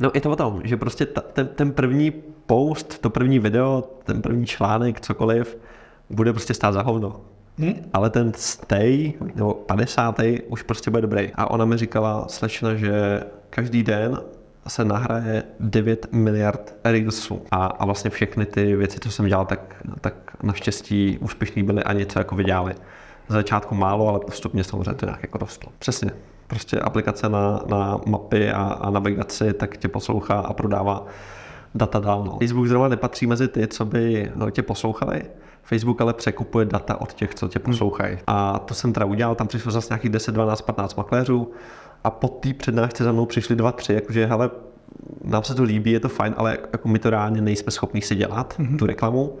No je to o tom, že prostě ta, ten, ten první post, to první video, ten první článek, cokoliv, bude prostě stát za hovno. Hmm? Ale ten stay, nebo 50. už prostě bude dobrý. A ona mi říkala, slečna, že každý den se nahraje 9 miliard reelsů. A, a vlastně všechny ty věci, co jsem dělal, tak, tak naštěstí úspěšný byly a něco jako vydělali. Za začátku málo, ale postupně samozřejmě to nějak jako rostlo. Přesně. Prostě aplikace na, na mapy a, a navigaci tak tě poslouchá a prodává data dál. No. Facebook zrovna nepatří mezi ty, co by no, tě poslouchali. Facebook ale překupuje data od těch, co tě poslouchají. A to jsem teda udělal, tam přišlo zase nějakých 10, 12, 15 makléřů a po té přednášce za mnou přišli dva, tři, jakože hele, nám se to líbí, je to fajn, ale jako my to reálně nejsme schopni si dělat, mm-hmm. tu reklamu.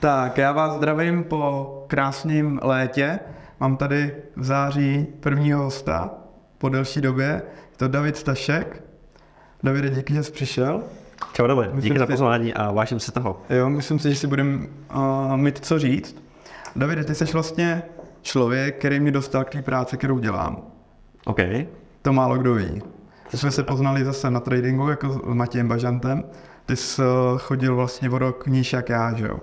Tak, já vás zdravím po krásném létě. Mám tady v září prvního hosta po delší době. Je to David Stašek. Davide, díky, že jsi přišel. Čau, David. Díky za pozvání a vážím si toho. Jo, myslím si, že si budeme uh, mít co říct. Davide, ty jsi vlastně člověk, který mě dostal k té práci, kterou dělám. OK. To málo kdo ví. Ty jsme se poznali zase na tradingu jako s Matějem Bažantem. Ty jsi uh, chodil vlastně o rok níž jak já, že jo?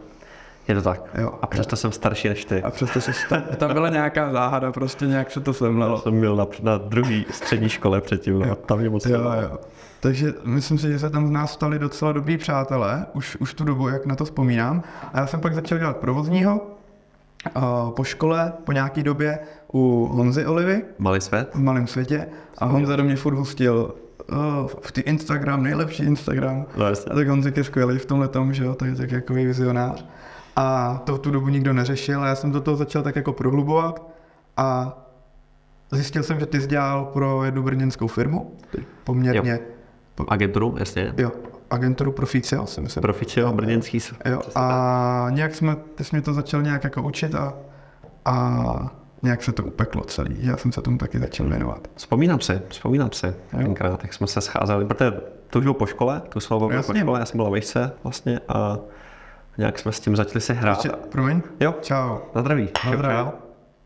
Je to tak. Jo. A přesto jsem starší než ty. A přesto jsi tam, tam byla nějaká záhada, prostě nějak se to semlelo. Já jsem byl na, na druhý střední škole předtím, no. tam je moc jo, jo. Takže myslím si, že se tam z nás stali docela dobrý přátelé, už, už tu dobu, jak na to vzpomínám. A já jsem pak začal dělat provozního, uh, po škole, po nějaký době u Honzy Olivy. Malý svět. V malém světě. A Honza do mě furt hustil uh, v ty Instagram, nejlepší Instagram. No, jasně. A tak Honzik je skvělý v tomhle tom, že jo, tak je tak jako vizionář. A to tu dobu nikdo neřešil a já jsem do toho začal tak jako prohlubovat a zjistil jsem, že ty jsi dělal pro jednu brněnskou firmu, poměrně. Jo. Agenturu, jasně. Jo, agenturu Proficio, si myslím. Proficio, brněnský. Jo, a nějak jsme, ty jsi mě to začal nějak jako učit a, a nějak se to upeklo celý. Já jsem se tomu taky začal věnovat. Vzpomínám si, vzpomínám si tenkrát, jak jsme se scházeli, protože to už bylo po škole, to slovo bylo po škole, já jsem byl vejce vlastně a nějak jsme s tím začali se hrát. Ještě, promiň? Jo. Čau. Na zdraví. Na zdraví. A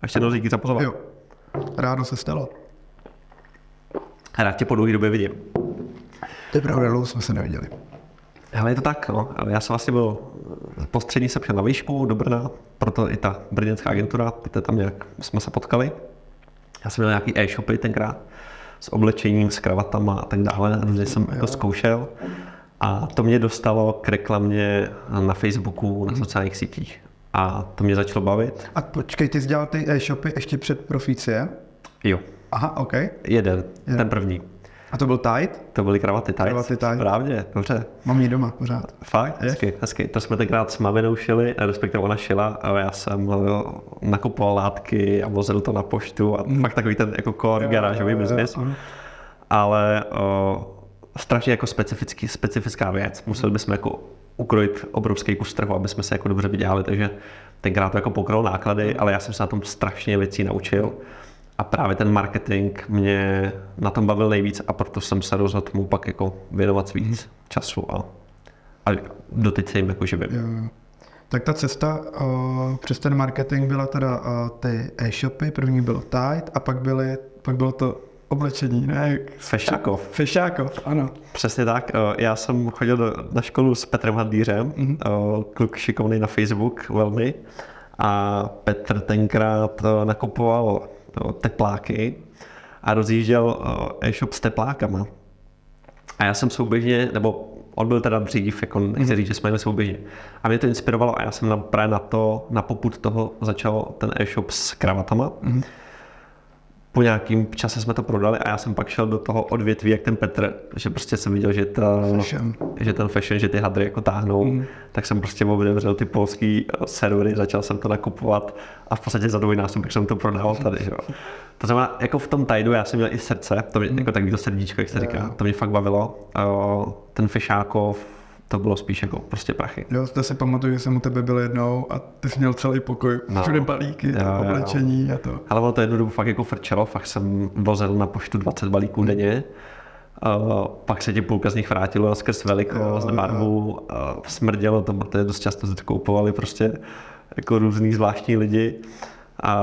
ještě jednou díky za pozvání. Jo. Rádo se stalo. Rád tě po dlouhé době vidím. To je pravda, dlouho jsme se neviděli. Ale je to tak, no. Já jsem vlastně byl postřední se na výšku do Brna, proto i ta brněnská agentura, protože tam nějak jsme se potkali. Já jsem měl nějaký e-shopy tenkrát s oblečením, s kravatama a tak dále, různě jsem to zkoušel. A to mě dostalo k reklamě na Facebooku, na sociálních sítích. A to mě začalo bavit. A počkej, ty jsi dělal ty e-shopy ještě před Proficie? Jo. Aha, OK. Jeden, Jeden. ten první. A to byl Tide? To byly kravaty Tide. Kravaty Tide. Správně, dobře. Mám ji doma pořád. Fakt? Je? Hezky, hezky. To jsme tenkrát s maminou šili, respektive ona šila a já jsem nakupoval látky a vozil to na poštu a mm. fakt takový ten jako core garážový business. Ale o, strašně jako specifický, specifická věc. Museli bychom jako ukrojit obrovský kus trhu, aby jsme se jako dobře vydělali, takže tenkrát to jako pokryl náklady, ale já jsem se na tom strašně věcí naučil a právě ten marketing mě na tom bavil nejvíc a proto jsem se rozhodl mu pak jako věnovat víc času a, a doteď se jim jako živím. Jo. Tak ta cesta uh, přes ten marketing byla teda uh, ty e-shopy, první byl Tide a pak, byly, pak bylo to oblečení, ne? Fešákov. Fešákov, ano. Přesně tak. Já jsem chodil do, na školu s Petrem Handýřem, mm-hmm. kluk šikovný na Facebook velmi. A Petr tenkrát nakupoval tepláky a rozjížděl e-shop s teplákama. A já jsem souběžně, nebo on byl teda dřív, jako nechci mm-hmm. říct, že jsme jeli souběžně. A mě to inspirovalo a já jsem na, právě na to, na poput toho začal ten e-shop s kravatama. Mm-hmm po nějakým čase jsme to prodali a já jsem pak šel do toho odvětví, jak ten Petr, že prostě jsem viděl, že, ta, fashion. že ten fashion, že ty hadry jako táhnou, mm. tak jsem prostě otevřel ty polský eh, servery, začal jsem to nakupovat a v podstatě za dvojnásobek jsem to prodával tady. Že? To znamená, jako v tom tajdu já jsem měl i srdce, to mě, mm. jako takový to srdíčko, jak se říká, to mě fakt bavilo. Ten Fešákov, to bylo spíš jako prostě prachy. Jo, to si pamatuju, že jsem u tebe byl jednou a ty jsi měl celý pokoj, no. všude balíky, jo, oblečení jo. a to. Ale ono to jednu dobu fakt jako frčelo, fakt jsem vozil na poštu 20 balíků denně. Uh, pak se ti půlka z nich vrátilo skrz velikost, barvu, uh, smrdělo to, protože dost často to koupovali prostě jako různý zvláštní lidi. A,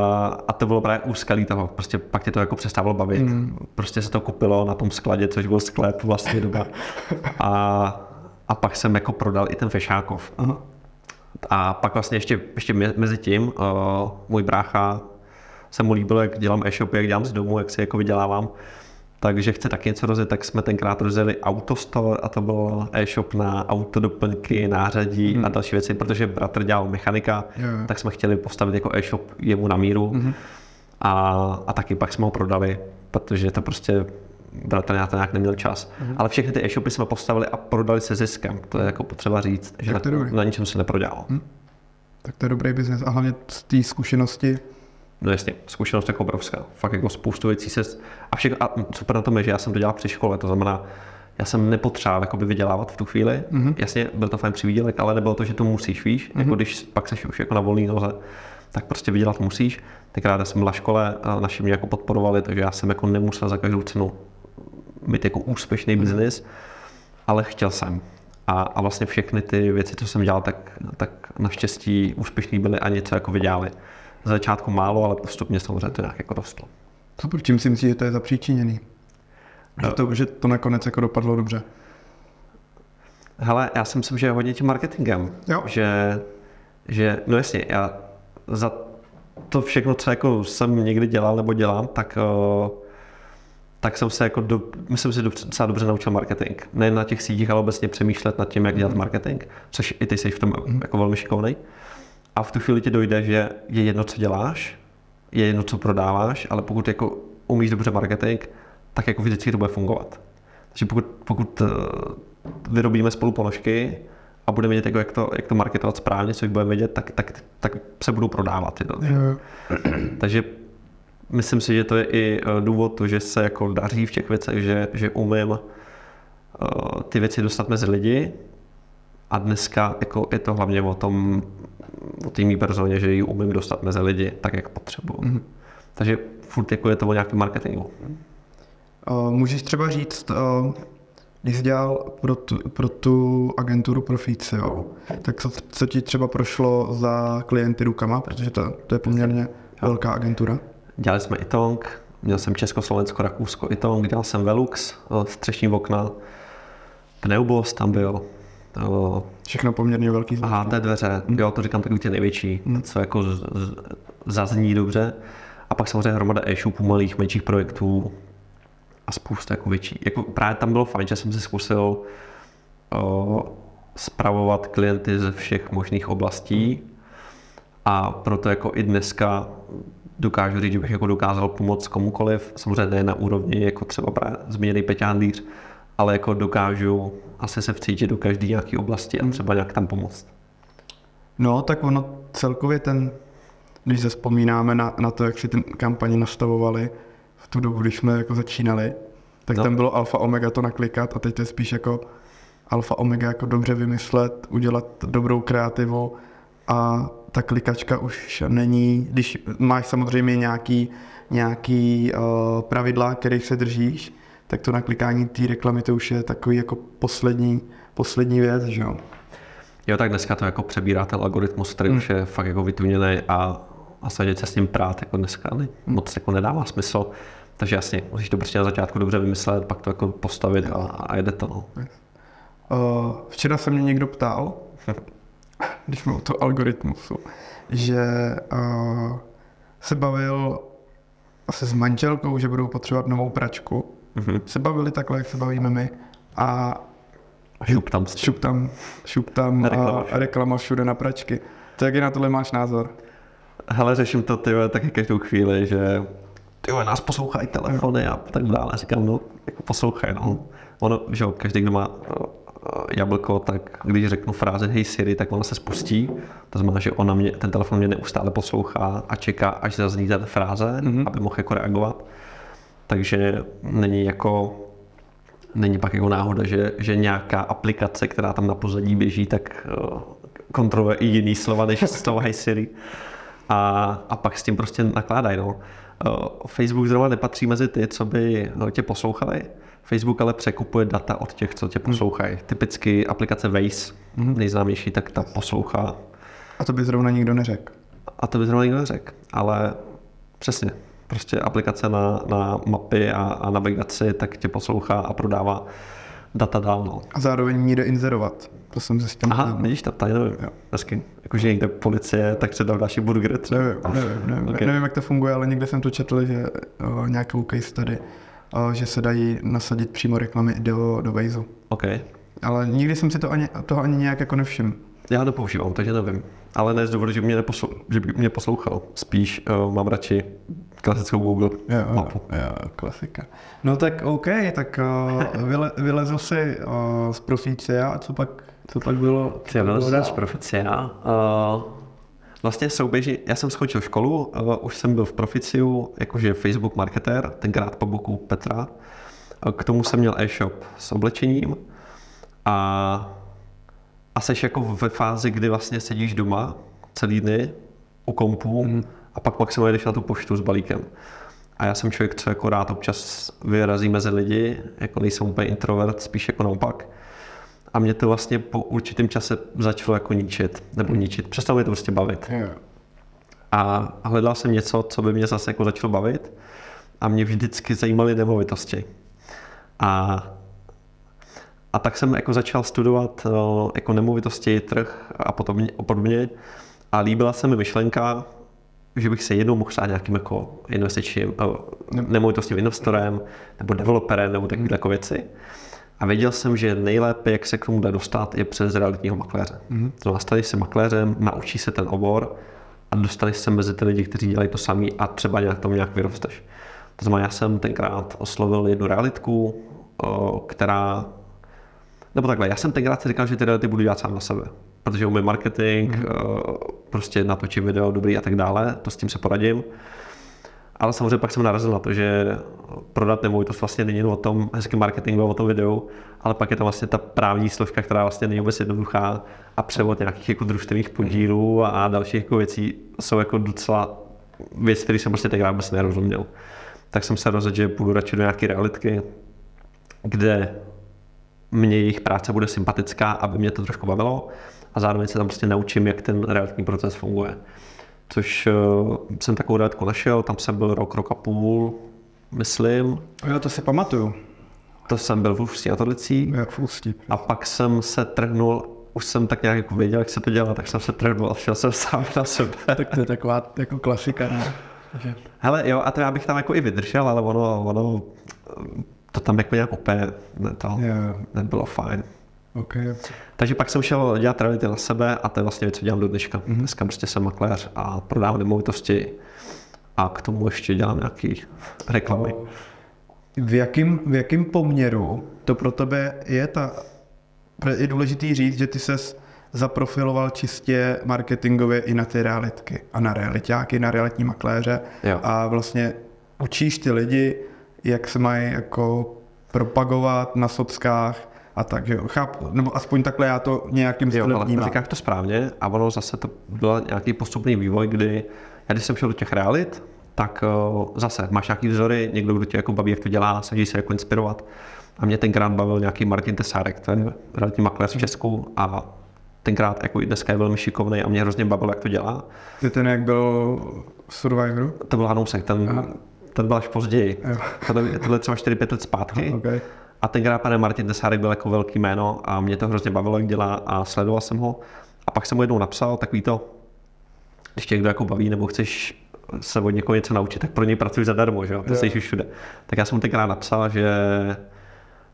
a to bylo právě úskalí toho, prostě pak tě to jako přestávalo bavit. Mm. Prostě se to kupilo na tom skladě, což byl sklep vlastně doba. A, a pak jsem jako prodal i ten Fešákov. Aha. A pak vlastně ještě, ještě mezi tím uh, můj brácha se mu líbilo, jak dělám e-shopy, jak dělám z domu, jak si jako vydělávám. Takže chce taky něco rozjet, tak jsme tenkrát rozjeli Autostore a to byl e-shop na autodoplňky, nářadí hmm. a další věci, protože bratr dělal mechanika, yeah. tak jsme chtěli postavit jako e-shop jemu na míru. Hmm. A, a taky pak jsme ho prodali, protože to prostě to nějak neměl čas. Hmm. Ale všechny ty e-shopy jsme postavili a prodali se ziskem. To je jako potřeba říct, že na, na ničem se neprodělalo. Hmm. Tak to je dobrý biznes a hlavně z té zkušenosti No jasně, zkušenost jako obrovská. Fakt jako spoustu věcí se... A, všechno, a super na tom je, že já jsem to dělal při škole, to znamená, já jsem nepotřeboval jakoby vydělávat v tu chvíli. Mm-hmm. Jasně, byl to fajn přivídělek, ale nebylo to, že to musíš, víš. Mm-hmm. Jako když pak seš už jako na volný noze, tak prostě vydělat musíš. Tenkrát jsem byla škole a naši mě jako podporovali, takže já jsem jako nemusel za každou cenu mít jako úspěšný biznis, ale chtěl jsem. A, a vlastně všechny ty věci, co jsem dělal, tak, tak naštěstí úspěšný byly a něco jako vydělali za začátku málo, ale postupně samozřejmě to nějak jako rostlo. Super, čím si myslíš, že to je zapříčiněný? Že to, že to nakonec jako dopadlo dobře? Hele, já si myslím, že hodně tím marketingem. Jo. Že, že, no jasně, já za to všechno, co jako jsem někdy dělal nebo dělám, tak, uh, tak jsem se jako, do, myslím si, docela dobře naučil marketing. Ne na těch sítích, ale obecně přemýšlet nad tím, jak dělat mhm. marketing, což i ty jsi v tom mm. jako velmi šikovný. A v tu chvíli ti dojde, že je jedno, co děláš, je jedno, co prodáváš, ale pokud jako umíš dobře marketing, tak jako vždycky to bude fungovat. Takže pokud, pokud eh, vyrobíme spolu ponožky a budeme vědět, jako jak, to, jak to marketovat správně, což budeme vědět, tak, tak, tak se budou prodávat. Tyto. Takže myslím si, že to je i eh, důvod, to, že se jako daří v těch věcech, že, že umím uh, ty věci dostat mezi lidi a dneska jako je to hlavně o tom o té mý personě, že ji umím dostat mezi lidi tak, jak potřebuju. Mm-hmm. Takže furt jako je to o nějakém marketingu. Uh, můžeš třeba říct, když jsi dělal pro tu, pro tu agenturu Proficio, tak co, co ti třeba prošlo za klienty rukama, protože to, to je poměrně velká agentura? Dělali jsme Itong, měl jsem Československo, Rakousko, Itong, dělal jsem Velux, střešní okna, Pneubos tam byl, to... Všechno poměrně velký značky. Aha, té dveře, hmm. jo, to říkám takový ty největší, hmm. co jako z, z, zazní dobře. A pak samozřejmě hromada e-shopů, malých, menších projektů a spousta jako větší. Jako právě tam bylo fajn, že jsem si zkusil o, spravovat klienty ze všech možných oblastí a proto jako i dneska dokážu říct, že bych jako dokázal pomoct komukoliv, samozřejmě ne na úrovni jako třeba právě zmíněný Peťándýř, ale jako dokážu asi se vcítit do každé nějaké oblasti a hmm. třeba nějak tam pomoct. No, tak ono celkově ten, když se vzpomínáme na, na to, jak si ten kampaně nastavovali v tu dobu, když jsme jako začínali, tak no. tam bylo alfa omega to naklikat a teď to je spíš jako alfa omega jako dobře vymyslet, udělat dobrou kreativu a ta klikačka už není, když máš samozřejmě nějaký, nějaký uh, pravidla, kterých se držíš, tak to naklikání té reklamy to už je takový jako poslední, poslední věc, že jo. Jo, tak dneska to jako přebírá ten algoritmus, který hmm. už je fakt jako vytuněný a, a se s ním prát jako dneska ne, moc jako nedává smysl. Takže jasně, musíš to prostě na začátku dobře vymyslet, pak to jako postavit a, a jede to. No. Uh, včera se mě někdo ptal, když mluvil to algoritmusu, že uh, se bavil asi s manželkou, že budou potřebovat novou pračku mm-hmm. se bavili takhle, jak se bavíme my a šup tam, šup tam, šup tam reklama, a reklama všude na pračky. To jaký na tohle máš názor? Hele, řeším to ty taky každou chvíli, že ty nás poslouchají telefony a tak dále. Říkám, no, jako poslouchej, no. Ono, že každý, kdo má jablko, tak když řeknu frázi Hey Siri, tak ona se spustí. To znamená, že ona mě, ten telefon mě neustále poslouchá a čeká, až zazní ta fráze, mm-hmm. aby mohl jako reagovat takže není jako není pak jako náhoda, že, že nějaká aplikace, která tam na pozadí běží, tak uh, kontroluje i jiný slova než z toho Hi Siri. A, a pak s tím prostě nakládají. No. Uh, Facebook zrovna nepatří mezi ty, co by tě poslouchali. Facebook ale překupuje data od těch, co tě hmm. poslouchají. Typicky aplikace Waze, hmm. nejznámější, tak ta poslouchá. A to by zrovna nikdo neřekl. A to by zrovna nikdo neřekl. Ale přesně, prostě aplikace na, na mapy a, a navigaci, tak tě poslouchá a prodává data dál. No. A zároveň ní jde inzerovat. To jsem tím Aha, vidíš to, tady nevím. Jo. Hezky. Jakože někde policie, tak dal další burger třeba. Nevím, nevím, nevím, Ok. okay. nevím, jak to funguje, ale někde jsem to četl, že o, nějakou case study, o, že se dají nasadit přímo reklamy do, do Waze. OK. Ale nikdy jsem si to ani, toho ani nějak jako nevšiml. Já to používám, takže nevím. Ale ne z důvodu, že by mě, neposlou, že by mě poslouchal. Spíš uh, mám radši klasickou Google Jo, mapu. jo, jo, klasika. No tak OK, tak uh, vyle, vylezl jsi uh, z profícia a co pak, co pak bylo? co bylo z proficia. Uh, vlastně souběží, já jsem skončil školu, uh, už jsem byl v Proficiu, jakože Facebook marketér, tenkrát po boku Petra. K tomu jsem měl e-shop s oblečením a, a seš jako ve fázi, kdy vlastně sedíš doma celý dny u kompu mm. a pak maximálně jdeš na tu poštu s balíkem. A já jsem člověk, co jako rád občas vyrazí mezi lidi, jako nejsem úplně introvert, spíš jako naopak. A mě to vlastně po určitém čase začalo jako ničit, nebo ničit. Přestalo mě to prostě bavit. A hledal jsem něco, co by mě zase jako začalo bavit. A mě vždycky zajímaly nemovitosti. A, a tak jsem jako začal studovat eh, jako nemovitosti, trh a potom a podobně. A líbila se mi myšlenka, že bych se jednou mohl stát nějakým jako investičním, eh, nemovitostním investorem, nebo developerem, nebo takové jako věci. A věděl jsem, že nejlépe, jak se k tomu dá dostat, je přes realitního makléře. Mm-hmm. To znamená, staneš se makléřem, naučí se ten obor a dostaneš se mezi ty lidi, kteří dělají to samý a třeba nějak tomu nějak vyrosteš. To znamená, já jsem tenkrát oslovil jednu realitku, která nebo takhle, já jsem tenkrát si říkal, že ty reality budu dělat sám na sebe, protože umím marketing, mm-hmm. prostě natočím video dobrý a tak dále, to s tím se poradím. Ale samozřejmě pak jsem narazil na to, že prodat nemovitost vlastně není jenom o tom hezkém marketingu, o tom videu, ale pak je tam vlastně ta právní složka, která vlastně není vůbec jednoduchá a převod nějakých jako družstevních podílů a dalších jako věcí jsou jako docela věc, který jsem prostě tenkrát vůbec nerozuměl. Tak jsem se rozhodl, že půjdu radši do nějaké realitky, kde mě jejich práce bude sympatická, aby mě to trošku bavilo a zároveň se tam prostě naučím, jak ten realitní proces funguje. Což uh, jsem takovou realitku našel, tam jsem byl rok, rok a půl, myslím. jo, to si pamatuju. To jsem byl v Ústí a Tolicích Jo, v Ústí. a pak jsem se trhnul, už jsem tak nějak jako věděl, jak se to dělá, tak jsem se trhnul a šel jsem sám na sebe. Tak to je taková jako klasika, ne? Hele, jo, a to já bych tam jako i vydržel, ale ono, ono to tam jako nějak úplně ne, to Jo, nebylo fajn. OK. Takže pak jsem šel dělat reality na sebe a to je vlastně věc, co dělám do dneška. Mm-hmm. Dneska prostě jsem makléř a prodávám nemovitosti a k tomu ještě dělám nějaký reklamy. V jakém v jakým poměru to pro tebe je ta... Je důležitý říct, že ty ses zaprofiloval čistě marketingově i na ty realitky a na realitáky, na realitní makléře Jo. a vlastně učíš ty lidi, jak se mají jako propagovat na sockách a tak, že jo, chápu, nebo aspoň takhle já to nějakým stylem ale vnímám. říkáš to správně a ono zase to byl nějaký postupný vývoj, kdy já když jsem šel do těch realit, tak uh, zase máš nějaký vzory, někdo, kdo tě jako baví, jak to dělá, snaží se jako inspirovat. A mě tenkrát bavil nějaký Martin Tesárek, to je realitní makléř v Česku a tenkrát jako i dneska je velmi šikovný a mě hrozně bavilo, jak to dělá. Ty ten, jak byl v Survivoru? To byl Hanousek, ten, Aha. ten byl až později. Tohle, tohle třeba 4-5 let zpátky. Okay. A tenkrát pane Martin Tesárek byl jako velký jméno a mě to hrozně bavilo, jak dělá a sledoval jsem ho. A pak jsem mu jednou napsal takový to, když tě někdo jako baví nebo chceš se od někoho něco naučit, tak pro něj pracuji zadarmo, že jo? To jsi už všude. Tak já jsem mu tenkrát napsal, že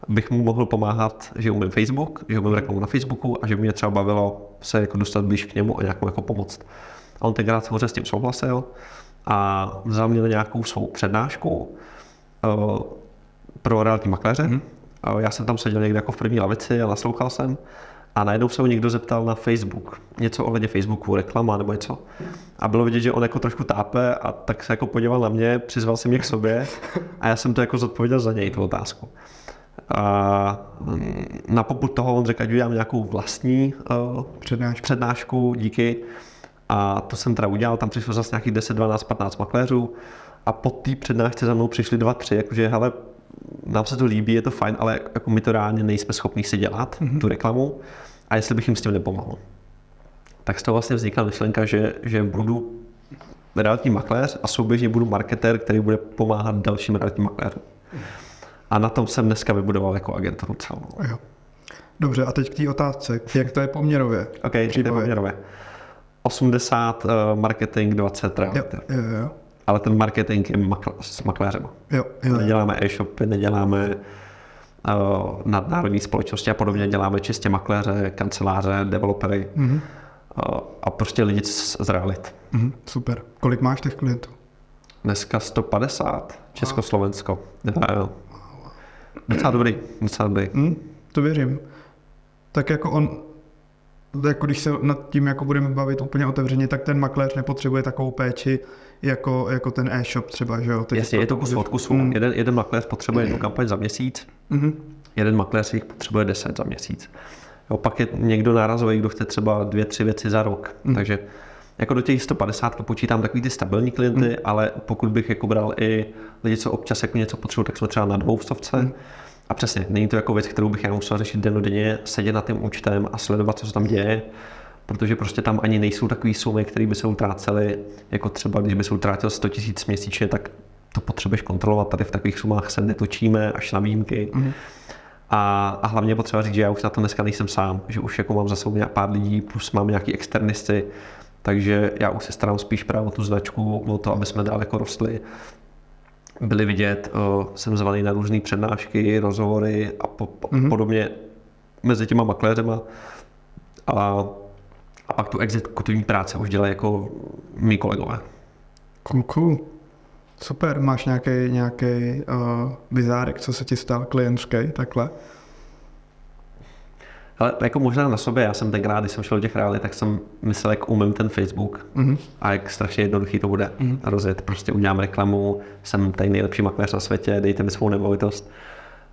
bych mu mohl pomáhat, že umím Facebook, že umím reklamu na Facebooku a že by mě třeba bavilo se jako dostat blíž k němu a nějak mu jako pomoct. A on tenkrát samozřejmě s tím souhlasil a vzal mě na nějakou svou přednášku eh, pro realitní makléře. Mm-hmm. Já jsem tam seděl někde jako v první lavici a naslouchal jsem. A najednou se ho někdo zeptal na Facebook, něco ohledně Facebooku, reklama nebo něco. A bylo vidět, že on jako trošku tápe a tak se jako podíval na mě, přizval si mě k sobě a já jsem to jako zodpověděl za něj, tu otázku. A mm, na popud toho on řekl, ať udělám nějakou vlastní uh, Přednášku. přednášku, díky. A to jsem teda udělal, tam přišlo zase nějakých 10, 12, 15 makléřů a po té přednášce za mnou přišli dva, tři, jakože hele, nám se to líbí, je to fajn, ale jako my to reálně nejsme schopni si dělat, mm-hmm. tu reklamu, a jestli bych jim s tím nepomohl. Tak z toho vlastně vznikla myšlenka, že, že budu realitní makléř a souběžně budu marketér, který bude pomáhat dalším realitním makléřům. A na tom jsem dneska vybudoval jako agenturu celou. Jo. Dobře, a teď k té otázce, jak to je poměrově? OK, to je poměrově. 80 uh, marketing, 20 Jo, reality. jo, jo. Ale ten marketing je makl- s makléřem. Jo, jo. Neděláme e-shopy, neděláme uh, nadnárodní společnosti a podobně, děláme čistě makléře, kanceláře, developery Mhm. uh, a prostě lidi z, z realit. Mhm, super. Kolik máš těch klientů? Dneska 150, Československo. Je docela dobrý, docela dobrý. Hm, to věřím. Tak jako on, jako když se nad tím jako budeme bavit úplně otevřeně, tak ten makléř nepotřebuje takovou péči jako, jako ten e-shop třeba, že jo? Teď Jasně, je to kus od kusu. Mm. Jeden, jeden makléř potřebuje jednu kampaň za měsíc, Mhm. jeden makléř jich potřebuje 10 za měsíc. Jo, pak je někdo nárazový, kdo chce třeba dvě, tři věci za rok. Mm. Takže jako do těch 150 počítám takový ty stabilní klienty, Mm. ale pokud bych jako bral i lidi, co občas jako něco potřebují, tak jsme třeba na dvou stovce. Mm. A přesně, není to jako věc, kterou bych já musel řešit dennodenně, sedět na tím účtem a sledovat, co se tam děje, protože prostě tam ani nejsou takové sumy, které by se utrácely, jako třeba když by se utrácel 100 000 měsíčně, tak to potřebuješ kontrolovat. Tady v takových sumách se netočíme až na výjimky. Mhm. A, a hlavně potřeba říct, že já už na to dneska nejsem sám, že už jako mám za sebou pár lidí, plus mám nějaký externisty, takže já už se starám spíš právě o tu značku, o to, aby jsme dál jako rostli. Byli vidět, o, jsem zvaný na různé přednášky, rozhovory a po, po, Mhm. podobně mezi těma makléřema. A, a pak tu exekutivní práce už dělají jako mý kolegové. Cool, cool. Super, máš nějaký nějaký uh, bizárek, co se ti stal klientský, takhle? Ale jako možná na sobě, já jsem tenkrát, když jsem šel do těch realit, tak jsem myslel, jak umím ten Facebook Mhm. a jak strašně jednoduchý to bude Mhm. rozjet. Prostě udělám reklamu, jsem tady nejlepší makléř na světě, dejte mi svou nemovitost.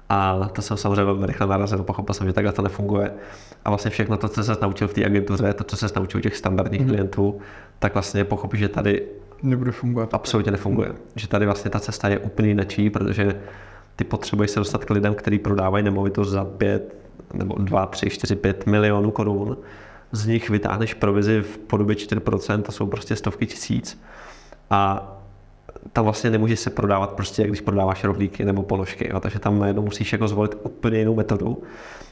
A to jsem samozřejmě velmi rychle narazil, pochopil jsem, že takhle to nefunguje. A vlastně všechno to, co se naučil v té agentuře, to, co se naučil těch standardních Mhm. klientů, tak vlastně pochopíš, že tady Nebude fungovat. absolutně nefunguje. Že tady vlastně ta cesta je úplně nečí, protože ty potřebuješ se dostat k lidem, kteří prodávají nemovitost za 5 nebo 2, 3, 4, 5 milionů korun. Z nich vytáhneš provizi v podobě 4%, to jsou prostě stovky tisíc. A tam vlastně nemůžeš se prodávat prostě, jak když prodáváš rohlíky nebo ponožky. Jo? Takže tam najednou musíš jako zvolit úplně jinou metodu.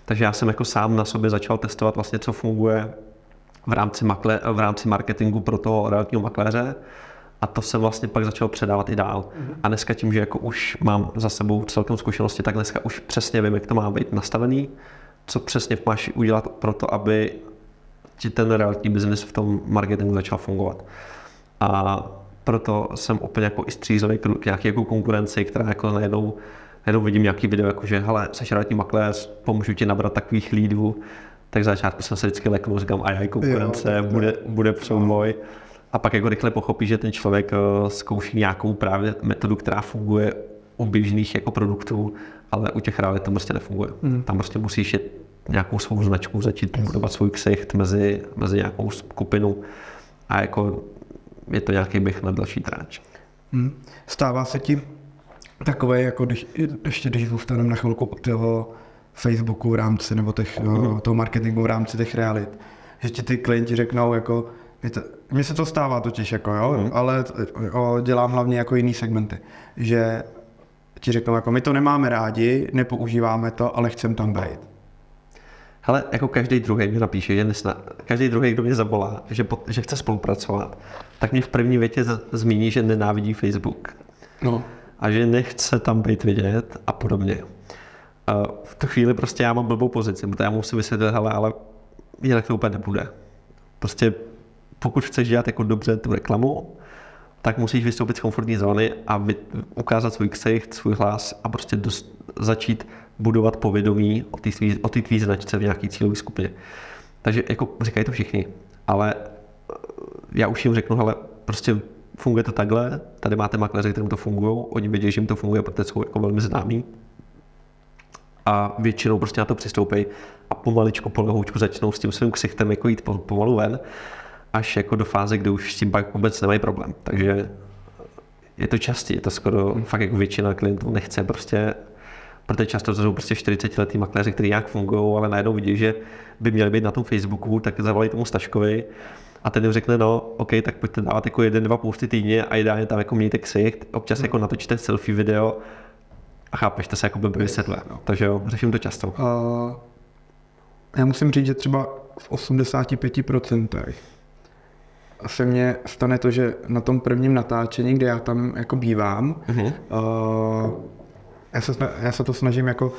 Takže já jsem jako sám na sobě začal testovat vlastně, co funguje v rámci, makle, v rámci marketingu pro toho realitního makléře a to jsem vlastně pak začal předávat i dál. A dneska tím, že jako už mám za sebou celkem zkušenosti, tak dneska už přesně vím, jak to má být nastavený, co přesně máš udělat pro to, aby ti ten realitní biznis v tom marketingu začal fungovat. A proto jsem úplně jako i střízlivý k nějaké jako konkurenci, která jako najednou, najednou vidím nějaký video, jako že hele, jsi realitní makléř, pomůžu ti nabrat takových lídů, tak za začátku jsem se vždycky leknul, říkám, a já konkurence, Jo, tak bude, bude souboj. A pak jako rychle pochopí, že ten člověk eh, zkouší nějakou právě metodu, která funguje u běžných jako produktů, ale u těch realit to prostě nefunguje. Mhm. Tam prostě musíš jít nějakou svou značku, začít budovat svůj ksicht mezi, mezi nějakou skupinu a jako je to nějaký běh na další tráč. Hmm. Stává se ti takové, jako když, ještě když zůstaneme na chvilku od toho Facebooku v rámci, nebo těch, mm. toho marketingu v rámci těch realit, že ti ty klienti řeknou, jako, mně se to stává totiž, jako, jo, Mhm. ale o, dělám hlavně jako jiný segmenty, že ti řeknou, jako my to nemáme rádi, nepoužíváme to, ale chcem tam být. Hele, jako každý druhý mi napíše, že nesna, každý druhý, kdo mě zavolá, že, po, že chce spolupracovat, tak mě v první větě z- zmíní, že nenávidí Facebook No. a že nechce tam být vidět a podobně. A v tu chvíli prostě já mám blbou pozici, protože já musím vysvětlit, hele, ale jinak to úplně nebude. Prostě pokud chceš dělat jako dobře tu reklamu, tak musíš vystoupit z komfortní zóny a vy, ukázat svůj ksicht, svůj hlas a prostě dost, začít budovat povědomí o té tvý, o tvý značce v nějaké cílové skupině. Takže jako říkají to všichni, ale eh, já už jim řeknu, hele, prostě funguje to takhle, tady máte makléře, kterým to fungují, oni vědí, že jim to funguje, protože jsou jako velmi známí a většinou prostě na to přistoupí a pomaličku, polehoučku začnou s tím svým ksichtem jako jít po- pomalu ven, až jako do fáze, kdy už s tím pak vůbec nemají problém. Takže je to častý, je to skoro hmm. fakt jako většina klientů nechce prostě, protože často to jsou prostě 40 letý makléři, kteří nějak fungují, ale najednou vidí, že by měli být na tom Facebooku, tak zavolají tomu Staškovi A ten jim řekne, no, OK, tak pojďte dávat jako jeden, dva posty týdně a ideálně tam jako mějte ksicht, občas jako natočíte selfie video a chápeš, to se jako blbě vysvětluje. No. Takže jo, řeším to často. Uh, já musím říct, že třeba v 85% se mně stane to, že na tom prvním natáčení, kde já tam jako bývám, uh-huh. uh, já, se, já se to snažím jako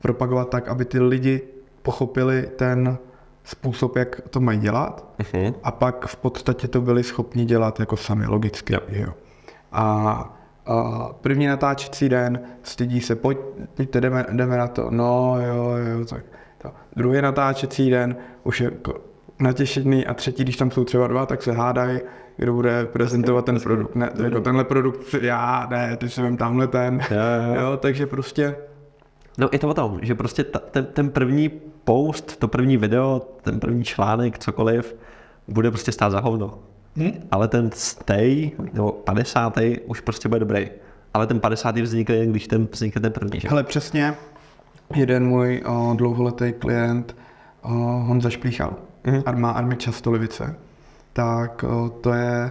propagovat tak, aby ty lidi pochopili ten způsob, jak to mají dělat uh-huh. a pak v podstatě to byli schopni dělat jako sami, logicky. Yep. Jo. A, a první natáčecí den, stydí se, pojď, pojďte, jdeme, jdeme na to, no jo, jo, tak to. Druhý natáčecí den už je jako natěšený a třetí, když tam jsou třeba dva, tak se hádají, kdo bude prezentovat ten produkt. Ne, jako tenhle produkt, já, ne, ty se vem tamhle ten. Jo, jo. jo, takže prostě... No je to o tom, že prostě ta, ten, ten první post, to první video, ten první článek, cokoliv, bude prostě stát za hovno. Hmm? Ale ten stay, nebo 50. už prostě bude dobrý. Ale ten 50. vznikne jen, když ten vznikne ten první. Že? Hele, přesně, jeden můj o, dlouholetý klient, o, Honza Šplíchal, mm-hmm. Arma, Army Častolivice, tak o, to je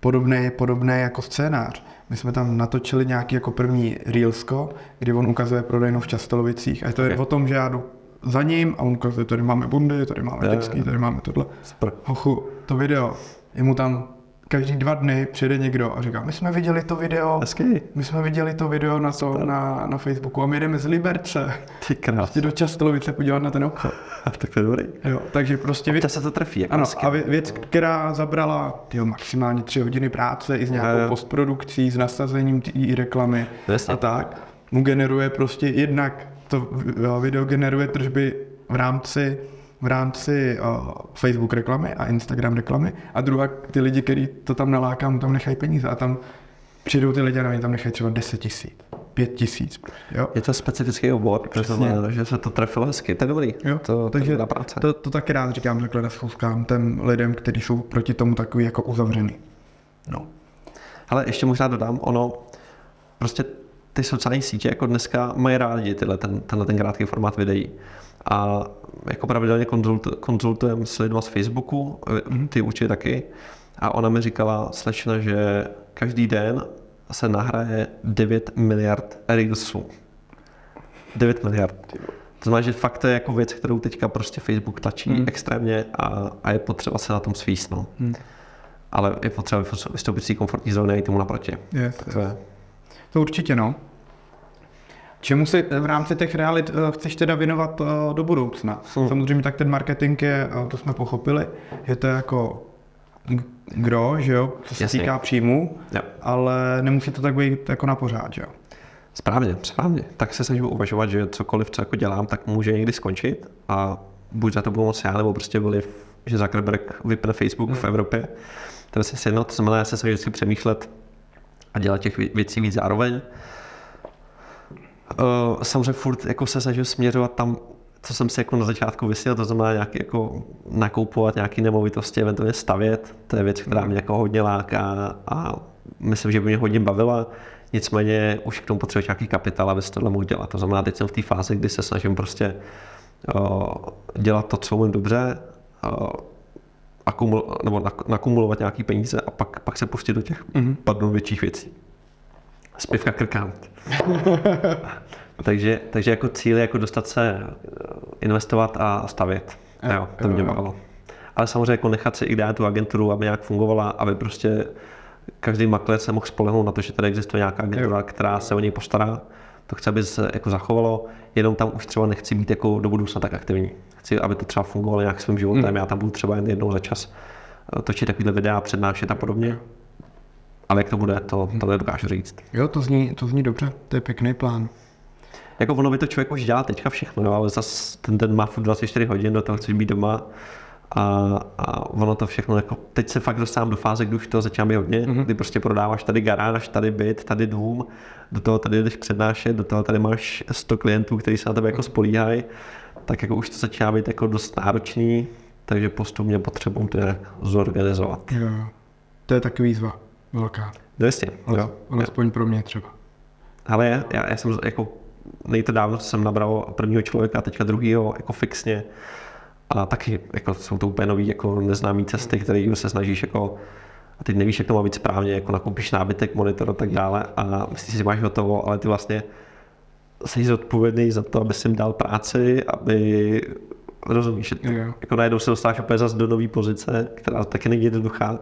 podobný, podobný jako scénář. My jsme tam natočili nějaký jako první Reelsko, kdy on ukazuje prodejnu v Častolovicích. A to je okay. o tom, že já jdu za ním a on ukazuje, tady máme bundy, tady máme dětský, tady máme tohle. Super. Hochu, to video, je mu tam každý dva dny přijde někdo a říká, my jsme viděli to video, Hezky. my jsme viděli to video na, to, na, na Facebooku a my jdeme z Liberce. Ty krás. Prostě do Častolovice podívat na ten obchod. tak to je dobrý. Jo, takže prostě věc, se to trefí. Jako ano, a věc, která zabrala tyjo, maximálně tři hodiny práce i s nějakou jo. postprodukcí, s nasazením té reklamy Jasně. a tak, mu generuje prostě jednak to video generuje tržby v rámci v rámci uh, Facebook reklamy a Instagram reklamy a druhá ty lidi, kteří to tam nalákám, tam nechají peníze a tam přijdou ty lidi a tam nechají třeba 10 tisíc, 5 tisíc. Jo? Je to specifický obor, to že se to trefilo hezky, to je dobrý. Jo? To, Takže to, práce. To, to taky rád říkám takhle na schůzkám těm lidem, kteří jsou proti tomu takový jako uzavřený. No. Ale ještě možná dodám, ono, prostě ty sociální sítě jako dneska mají rádi tyhle, ten, tenhle ten krátký formát videí. A jako pravidelně konzult, konzultujeme s lidmi z Facebooku, mhm. ty určitě taky. A ona mi říkala, slečna, že každý den se nahraje 9 miliard reelsů. 9 miliard. To znamená, že fakt to je jako věc, kterou teďka prostě Facebook tlačí hmm. extrémně a, a je potřeba se na tom svíst. No. Hmm. Ale je potřeba vystoupit z té komfortní zóny a jít tomu naproti. Yes, to, je. to určitě no. Čemu se v rámci těch realit eh, chceš teda věnovat eh, do budoucna? Hmm. Samozřejmě tak ten marketing je, eh, to jsme pochopili, že to je jako gro, že jo, co se Jasně. týká příjmu, jo. ale nemusí to tak být jako na pořád, že jo? Správně, správně. Tak se snažím uvažovat, že cokoliv, co jako dělám, tak může někdy skončit a buď za to budu moc já, nebo prostě vliv, že Zuckerberg vypne Facebook hmm. v Evropě. To je se jedno, to znamená, já se snažím si přemýšlet a dělat těch věcí víc zároveň. Uh, samozřejmě furt jako se snažím směřovat tam, co jsem si jako na začátku vysílal, to znamená nějaký jako nakoupovat nějaké nemovitosti, eventuálně stavět. To je věc, která mě jako hodně láká a myslím, že by mě hodně bavila. Nicméně už k tomu potřebuje nějaký kapitál, aby se tohle mohl dělat. To znamená, teď jsem v té fázi, kdy se snažím prostě uh, dělat to, co umím dobře, uh, akumul, nebo nakumulovat nějaký peníze a pak, pak se pustit do těch mm-hmm. větších věcí. Zpěvka krkám. takže, takže jako cíl je jako dostat se, eh, investovat a stavět. Jo, jo to mě bavilo. Ale samozřejmě jako nechat si i dát tu agenturu, aby nějak fungovala, aby prostě každý makléř se mohl spolehnout na to, že tady existuje nějaká agentura, jo. která se o něj postará. To chci, aby se jako zachovalo, jenom tam už třeba nechci být jako do budoucna tak aktivní. Chci, aby to třeba fungovalo nějak svým životem, hmm. já tam budu třeba jen jednou za čas eh, točit takovýhle videa, přednášet a podobně. Ale jak to bude, to, to nedokážu říct. Jo, to zní, to zní dobře, to je pěkný plán. Jako ono by to člověk už dělá teďka všechno, jo, ale zase ten den má 24 hodin, do toho chceš být doma a, a ono to všechno, jako teď se fakt dostávám do fáze, kdy už to začíná být hodně, mm-hmm. kdy prostě prodáváš tady garáž, tady byt, tady dům, do toho tady jdeš přednášet, do toho tady máš 100 klientů, kteří se na tebe jako spolíhají, tak jako už to začíná být jako dost náročný, takže postupně potřebuji to zorganizovat. Jo, to je takový výzva velká. No jasně. Ale, alespoň pro mě třeba. Ale já, já jsem jako nejto dávno jsem nabral prvního člověka teďka druhýho jako fixně A taky jako, jsou to úplně nový, jako neznámý cesty, které se snažíš jako a teď nevíš, jak to má být správně, jako nakoupíš nábytek, monitor a tak dále a myslíš si, že máš hotovo, ale ty vlastně jsi zodpovědný za to, aby si jim dal práci, aby rozumíš, že to, jako najednou se dostáváš úplně zase do nové pozice, která taky není jednoduchá.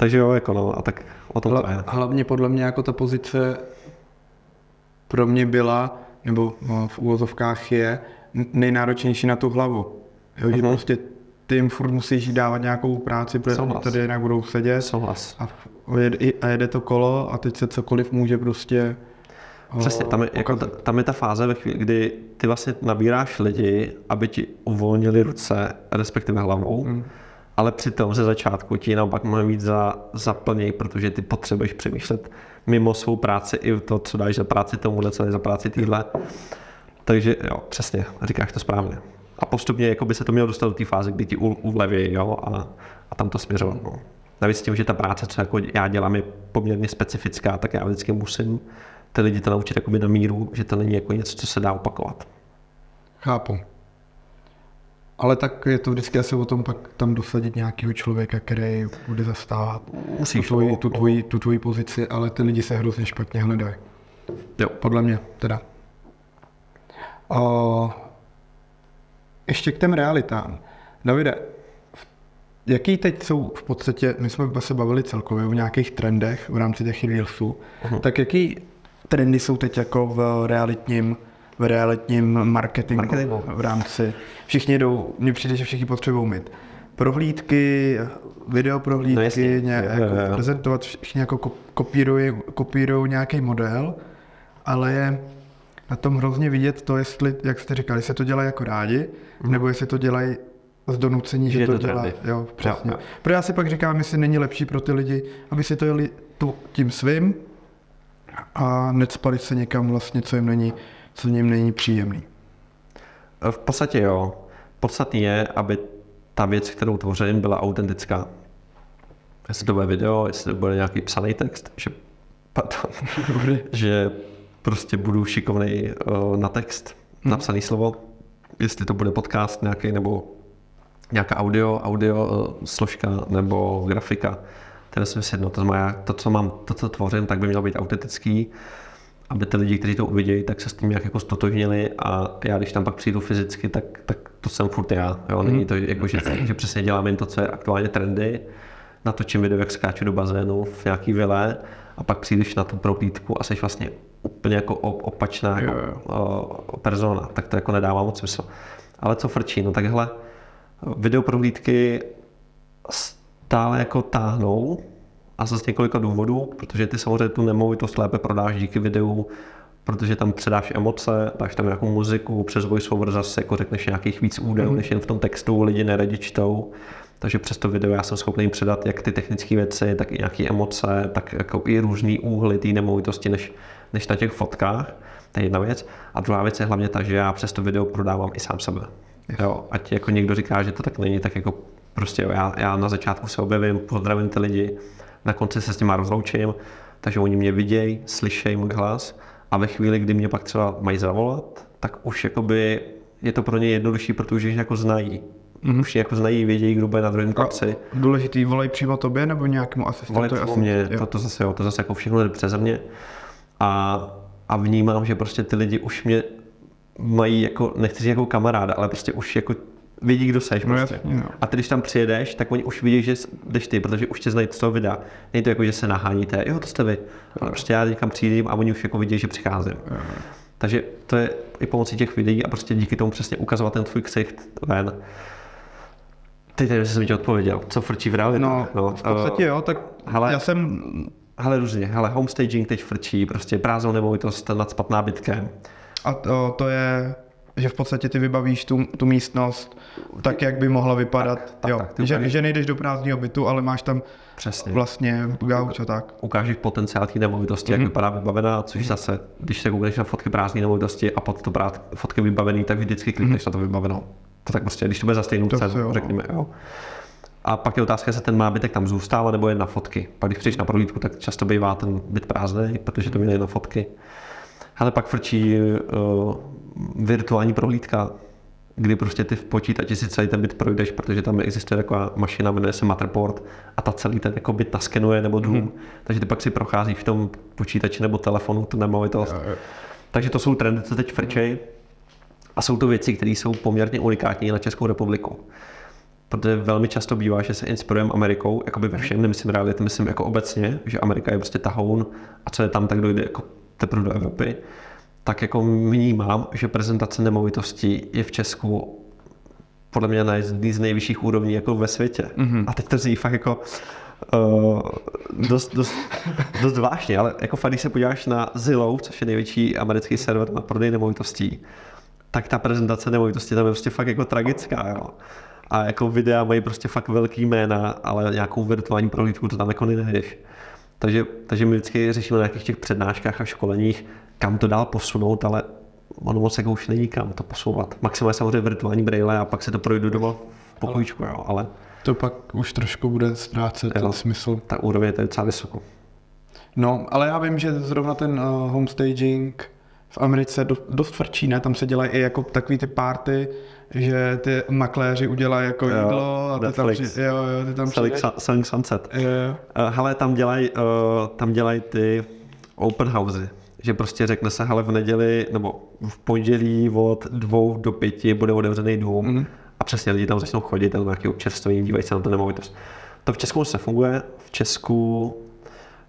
Takže jo, jako no, a tak o tom Hla, to je. Hlavně podle mě jako ta pozice pro mě byla, nebo no, v úvozovkách je, nejnáročnější na tu hlavu. Jo, že Mhm. prostě ty jim furt musíš dávat nějakou práci, protože Souhlas. tady jinak budou sedět Souhlas. a, jede, a jede to kolo a teď se cokoliv může prostě Přesně, tam je, jako, ta, tam je ta fáze, ve chvíli, kdy ty vlastně nabíráš lidi, aby ti uvolnili ruce, respektive hlavou, mm. Ale přitom ze začátku ti naopak mnohem víc za, zaplněj, protože ty potřebuješ přemýšlet mimo svou práci i to, co dáš za práci tomuhle, co dáš za práci týhle. Takže jo, přesně, říkáš to správně. A postupně jako by se to mělo dostat do té fáze, kdy ti uleví jo, a, a tam to směřovat. No. Navíc tím, že ta práce, co jako já dělám, je poměrně specifická, tak já vždycky musím ty lidi to naučit jakoby na míru, že to není jako něco, co se dá opakovat. Chápu. Ale tak je to vždycky asi o tom pak tam dosadit nějakého člověka, který bude zastávat Musíš, tu, tvoji, tu, tvoji, tu tvoji pozici, ale ty lidi se hrozně špatně hledají. Jo. Podle mě teda. O, ještě k těm realitám. Davide, jaký teď jsou v podstatě, my jsme se bavili celkově o nějakých trendech v rámci těch reelsů, Mhm. tak jaký trendy jsou teď jako v realitním, v realitním marketingu, Marketingu. v rámci, všichni jdou, mně přijde, že všichni potřebují mít prohlídky, video prohlídky, No jasně. nějak, Jo, jo, jako jo. prezentovat, všichni jako kop- kopírují, kopírují nějaký model, ale je na tom hrozně vidět to, jestli, jak jste říkali, jestli to dělají jako rádi, nebo jestli to dělají z donucení, že, Že to, to dělá. trendy. Jo, přesně. Jo, jo. Protože já si pak říkám, jestli není lepší pro ty lidi, aby si to jeli tu, tím svým a necpali se někam vlastně, co jim není, co jim není příjemný. V podstatě jo. Podstatný je, aby ta věc, kterou tvořím, byla autentická. Jestli to bude video, jestli to bude nějaký psaný text, že, pardon, že prostě budu šikovný uh, na text, napsaný slovo, jestli to bude podcast nějaký nebo nějaká audio, audio uh, složka nebo grafika, to je jsem si jedno. To znamená, to, co mám, to, co tvořím, tak by mělo být autentický, aby ty lidi, kteří to uvidějí, tak se s tím nějak jako stotožnili a já, když tam pak přijdu fyzicky, tak, tak to jsem furt já. Jo? Není to jako, že, že přesně dělám jen to, co je aktuálně trendy, natočím video, jak skáču do bazénu v nějaký vile a pak přijdeš na tu prohlídku a jsi vlastně úplně jako o- opačná jako, jo. o, persona, tak to jako nedává moc smysl. Ale co frčí, no takhle video prohlídky stále jako táhnou a z několika důvodů, protože ty samozřejmě tu nemovitost lépe prodáš díky videu, protože tam předáš emoce, dáš tam nějakou muziku, přes voiceover zase jako řekneš nějakých víc údajů, než jen v tom textu, lidi neradi čtou. Takže přes to video já jsem schopný předat jak ty technické věci, tak i nějaké emoce, tak jako i různý úhly té nemovitosti, než, než na těch fotkách. To je jedna věc. A druhá věc je hlavně ta, že já přes to video prodávám i sám sebe. Jo, ať jako někdo říká, že to tak není, tak jako prostě jo, já, já na začátku se objevím, pozdravím ty lidi, na konci se s nimi rozloučím, takže oni mě vidějí, slyšejí můj hlas a ve chvíli, kdy mě pak třeba mají zavolat, tak už jakoby je to pro ně jednodušší, protože je jako znají. Mm-hmm. Už jako znají, vědějí, kdo bude na druhém konci. Důležitý, volají přímo tobě nebo nějakému asistentu? Volit Je o asi- mě, to, to, zase, jo, to zase jako všechno jde přeze mě. A, a vnímám, že prostě ty lidi už mě mají jako, nechci říct jako kamaráda, ale prostě už jako vidí, kdo seš No prostě. no. A ty, když tam přijedeš, tak oni už vidí, že jdeš ty, protože už tě znají z toho videa. Není to jako, že se naháníte, jo, to jste vy. Ale prostě já někam přijdím a oni už jako vidí, že přicházím. Takže to je i pomocí těch videí a prostě díky tomu přesně ukazovat ten tvůj ksicht ven. Teď nevím, jestli jsem ti odpověděl. Co frčí v realitě? No, v podstatě jo, tak hele. já jsem, Hele, různě. Hele, homestaging teď frčí, prostě prázdnou nemovitost nad spat nábytkem. a to, to je, že v podstatě ty vybavíš tu, tu místnost tak, jak by mohla vypadat. tak, jo. tak, že, ukážeš- že nejdeš do prázdného bytu, ale máš tam Přesně. vlastně gauč a tak. Ukážeš potenciál té nemovitosti, jak vypadá vybavená, což zase, když se koukneš na fotky prázdné nemovitosti a pod to brát fotky vybavený, tak vždycky klikneš na to vybavenou. To tak prostě, když to bude za stejnou cenu, jo. řekněme, jo. A pak je otázka, jestli ten nábytek tam zůstává nebo je na fotky. Pak když přijdeš na prohlídku, tak často bývá ten byt prázdný, protože to měli na fotky. Ale pak frčí uh, virtuální prohlídka, kdy prostě ty v počítači si celý ten byt projdeš, protože tam existuje taková mašina, jmenuje se Matterport a ta celý ten jako byt naskenuje nebo dům, mm. takže ty pak si procházíš v tom počítači nebo telefonu tu nemovitost. Jo, jo. Takže to jsou trendy, co teď frčej a jsou to věci, které jsou poměrně unikátní na Českou republiku. Protože velmi často bývá, že se inspirujeme Amerikou, jakoby ve všem, nemyslím reality, myslím jako obecně, že Amerika je prostě tahoun a co je tam, tak dojde jako teprve do Evropy. Tak jako vnímám, že prezentace nemovitostí je v Česku podle mě na jedný z nejvyšších úrovní jako ve světě. Mm-hmm. A teď to zní fakt jako uh, dost, dost, dost vážně, ale jako fakt, když se podíváš na Zillow, což je největší americký server na prodej nemovitostí, tak ta prezentace nemovitosti tam je prostě fakt jako tragická, jo. A jako videa mají prostě fakt velký jména, ale nějakou virtuální prohlídku to tam jako nenajdeš. Takže, takže my vždycky řešíme na nějakých těch přednáškách a školeních, kam to dál posunout, ale ono moc jako už není kam to posouvat. Maximálně samozřejmě virtuální braille a pak se to projdu doma v pokojíčku, jo, ale To pak už trošku bude ztrácet Jo. ten smysl. ta úroveň je docela vysoko. No, ale já vím, že zrovna ten uh, homestaging v Americe do, dost frčí, ne? Tam se dělají i jako takový ty party, že ty makléři udělají jako Jo, jídlo a ty tam, Netflix. při, jo, jo, ty tam Selling, Selling Sunset. Jo, jo. Uh, hele, tam dělají uh, tam dělaj ty open housey, že prostě řekne se, hele v neděli nebo v pondělí od dvou do pěti bude otevřený dům mm. a přesně lidi tam začnou chodit, tam nějaký občerstvení, dívají se na tu nemovitost. To v Česku se funguje, v Česku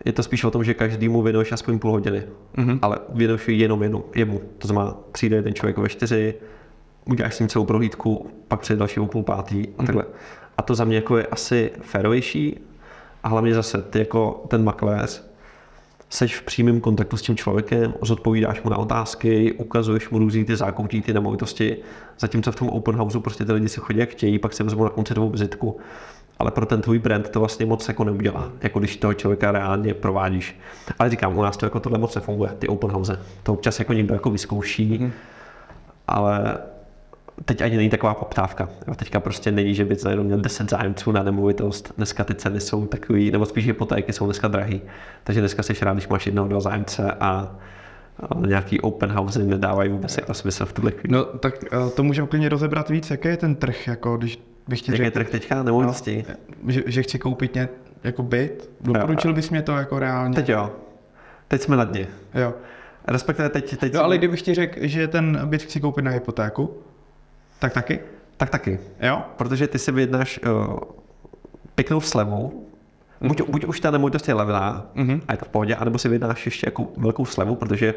je to spíš o tom, že každému věnuješ aspoň půl hodiny, mm-hmm. ale věnuješ jenom jenu, jemu. To znamená, přijde ten člověk ve čtyři, uděláš s ním celou prohlídku, pak přijde další o půl pátý a takhle. A to za mě jako je asi férovější a hlavně zase ty jako ten makléř seš v přímém kontaktu s tím člověkem, zodpovídáš mu na otázky, ukazuješ mu různý ty zákoutí, ty nemovitosti, zatímco v tom open houseu prostě ty lidi si chodí jak chtějí, pak si vezmou na konci vizitku. Ale pro ten tvůj brand to vlastně moc jako neudělá, jako když toho člověka reálně provádíš. Ale říkám, u nás to jako tohle moc nefunguje, ty open house. To občas jako někdo jako vyzkouší, mm. ale teď ani není taková poptávka. Teďka prostě není, že by najednou měl 10 zájemců na nemovitost. Dneska ty ceny jsou takový, nebo spíš hypotéky jsou dneska drahý. Takže dneska jsi rád, když máš jednoho, dva zájemce a, nějaký open house nedávají vůbec jako smysl v tuhle chvíli. No, tak uh, to můžeme klidně rozebrat víc, jaký je ten trh, jako když bych ti Jak je řekl, trh teďka nemovitosti? že, že chci koupit ně, jako byt, doporučil bys mě to jako reálně? Teď jo. Teď jsme na dně. Jo. Respektive teď, teď No ale kdybych ti řekl, že ten byt chci koupit na hypotéku, tak taky? tak taky. Jo? Protože ty si vyjednáš uh, pěknou slevu, buď, buď už ta nemovitost je levná Mhm. a je to v pohodě, anebo si vyjednáš ještě jako velkou slevu, protože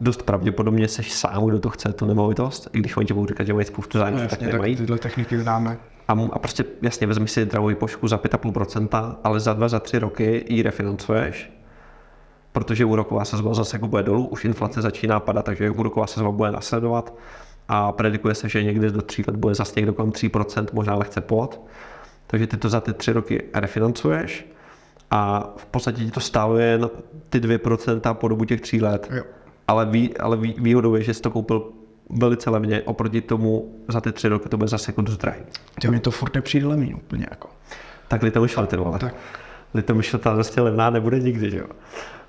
dost pravděpodobně seš sám, kdo to chce, tu nemovitost, i když oni ti budou říkat, že mají spoustu zájemců, No, tak jasně, tak nemají. tyhle techniky známe. A, mu- a prostě jasně vezmi si drahou hypošku za 5,5%, ale za dva, za tři roky ji refinancuješ, protože úroková sazba zase jako bude dolů, už inflace začíná padat, takže úroková sazba bude nasledovat a predikuje se, že někdy do tří let bude zase někdo kolem 3%, možná lehce pod. Takže ty to za ty tři roky refinancuješ a v podstatě ti to stálo jen ty 2% po dobu těch tří let. Jo. Ale, vý, ale vý, výhodou je, že jsi to koupil velice levně, oproti tomu za ty tři roky to bude zase jako dost drahý. Ty mi to furt nepřijde levný úplně jako. Tak litomyšl ty vole. Tak. Litomyšl ta prostě levná nebude nikdy, že jo.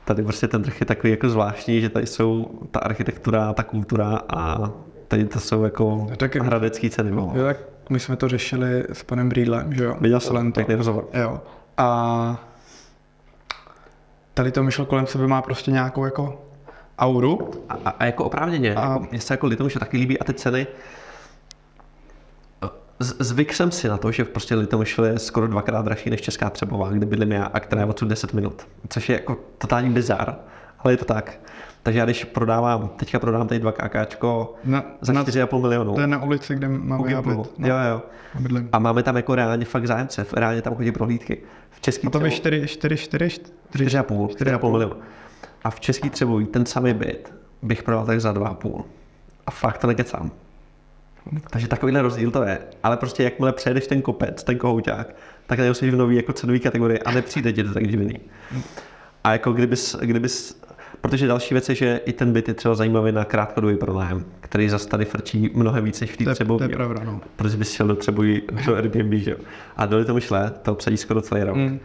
Tady prostě ten trh je takový jako zvláštní, že tady jsou ta architektura, ta kultura a tady to jsou jako No tak hradecký ceny. Jo, tak my jsme to řešili s panem Brýdlem, že jo? Viděl jsem, pěkný rozhovor. Jo. A tady to myšlo kolem sebe má prostě nějakou jako auru. A, a, a jako oprávněně, A- jako, mně se jako Litomyšl taky líbí a ty ceny, z- Zvyk jsem si na to, že prostě Litomyšl je skoro dvakrát dražší než Česká Třebová, kde bydlím já a která je odsud 10 minut. Což je jako totální bizar, ale je to tak. Takže já když prodávám, teďka prodám tady 2 KKčko Na, za na, 4,5 milionů. to je na ulici, kde máme já byt. No, Jo, jo. bydlím. A máme tam jako reálně fakt zájemce, reálně tam chodí prohlídky. V Český A to by Třebové- 4, 4, 4, 4, 4,5, 4,5 milionu. A v Český Třebový ten samý byt bych prodal tak za 2,5. A fakt to nekecám. Takže takovýhle rozdíl to je. Ale prostě jakmile přejdeš ten kopec, ten kohouťák, tak tady jsi v nový jako cenový kategorii a nepřijde ti to tak divný. A jako kdybys, kdybys, protože další věc je, že i ten byt je třeba zajímavý na krátkodobý pronájem, který zase tady frčí mnohem víc než v té je, to je pravda, no. Protože bys šel do Třebojí do Airbnb, že jo. A dali to myšle, to obsadí skoro celý rok. Mm.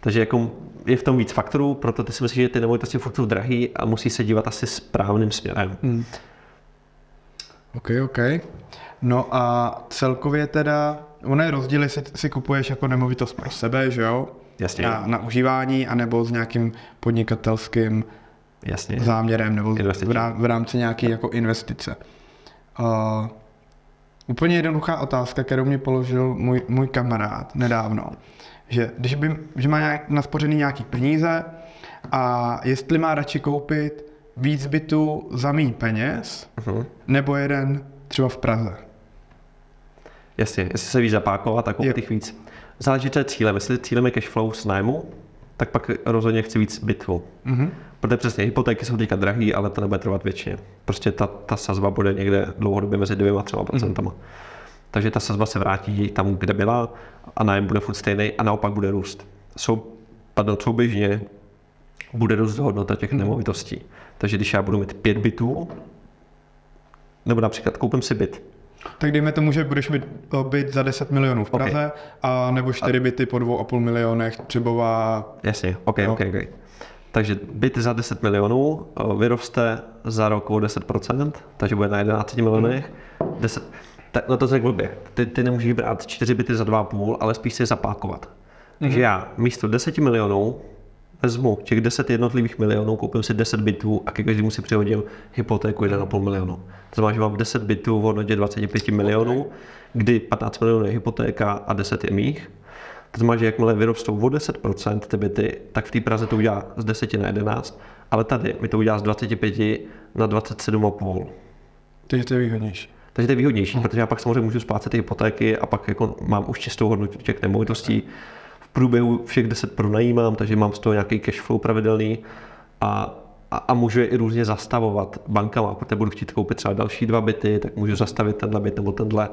Takže jako je v tom víc faktorů, proto ty si myslíš, že ty nemovitosti furt jsou drahý a musí se dívat asi správným směrem. Mm. OK, OK. No a celkově teda, ono je rozdíl, jestli si kupuješ jako nemovitost pro sebe, že jo? Jasně. Na, na užívání, anebo s nějakým podnikatelským Jasně. záměrem, nebo v, rám, v rámci nějaké jako investice. Uh, úplně jednoduchá otázka, kterou mi položil můj, můj kamarád nedávno. Že když by, že má nějak, naspořený nějaký peníze a jestli má radši koupit víc bytů za méně peněz, Mhm. nebo jeden třeba v Praze. Jasně, jestli se víc zapákovat, tak koupit jich víc. Záleží, co je cílem. Jestli cílem je cash flow z nájmu, tak pak rozhodně chci víc bytů. Mhm. Protože přesně hypotéky jsou teďka drahé, ale to nebude trvat většině. Prostě ta, ta sazba bude někde dlouhodobě mezi 2 a 3 procentama. Takže ta sazba se vrátí tam, kde byla a nájem bude furt stejný a naopak bude růst. Jsou, pardon, souběžně bude růst hodnota těch nemovitostí. Takže když já budu mít pět bytů, nebo například koupím si byt, Tak dejme tomu, že budeš mít eh, byt za 10 milionů v. Praze a nebo 4 byty po 2,5 milionech třeba Jasně, OK, Jo. OK, OK. Takže byt za 10 milionů o, vyroste za rok o 10%, takže bude na 11 milionech. 10, tak, no to řekl blbě. Ty, ty nemůžeš brát 4 byty za 2,5, ale spíš si je zapákovat. Takže já místo 10 milionů vezmu těch 10 jednotlivých milionů, koupím si 10 bytů a ke každému si přihodím hypotéku 1,5 milionu. To znamená, že mám 10 bytů v hodnotě 25 milionů, kdy 15 milionů je hypotéka a 10 je mých. To znamená, že jakmile vyrostou o 10% ty byty, tak v té Praze to udělá z 10 na 11, ale tady mi to udělá z 25 na 27,5. takže to je výhodnější. Takže to je výhodnější, protože já pak samozřejmě můžu splácet ty hypotéky a pak jako mám už čistou hodnotu těch nemovitostí. V průběhu všech 10 pronajímám, takže mám z toho nějaký cash flow pravidelný a, a, a můžu je i různě zastavovat bankama. Protože budu chtít koupit třeba další dva byty, tak můžu zastavit tenhle byt nebo tenhle.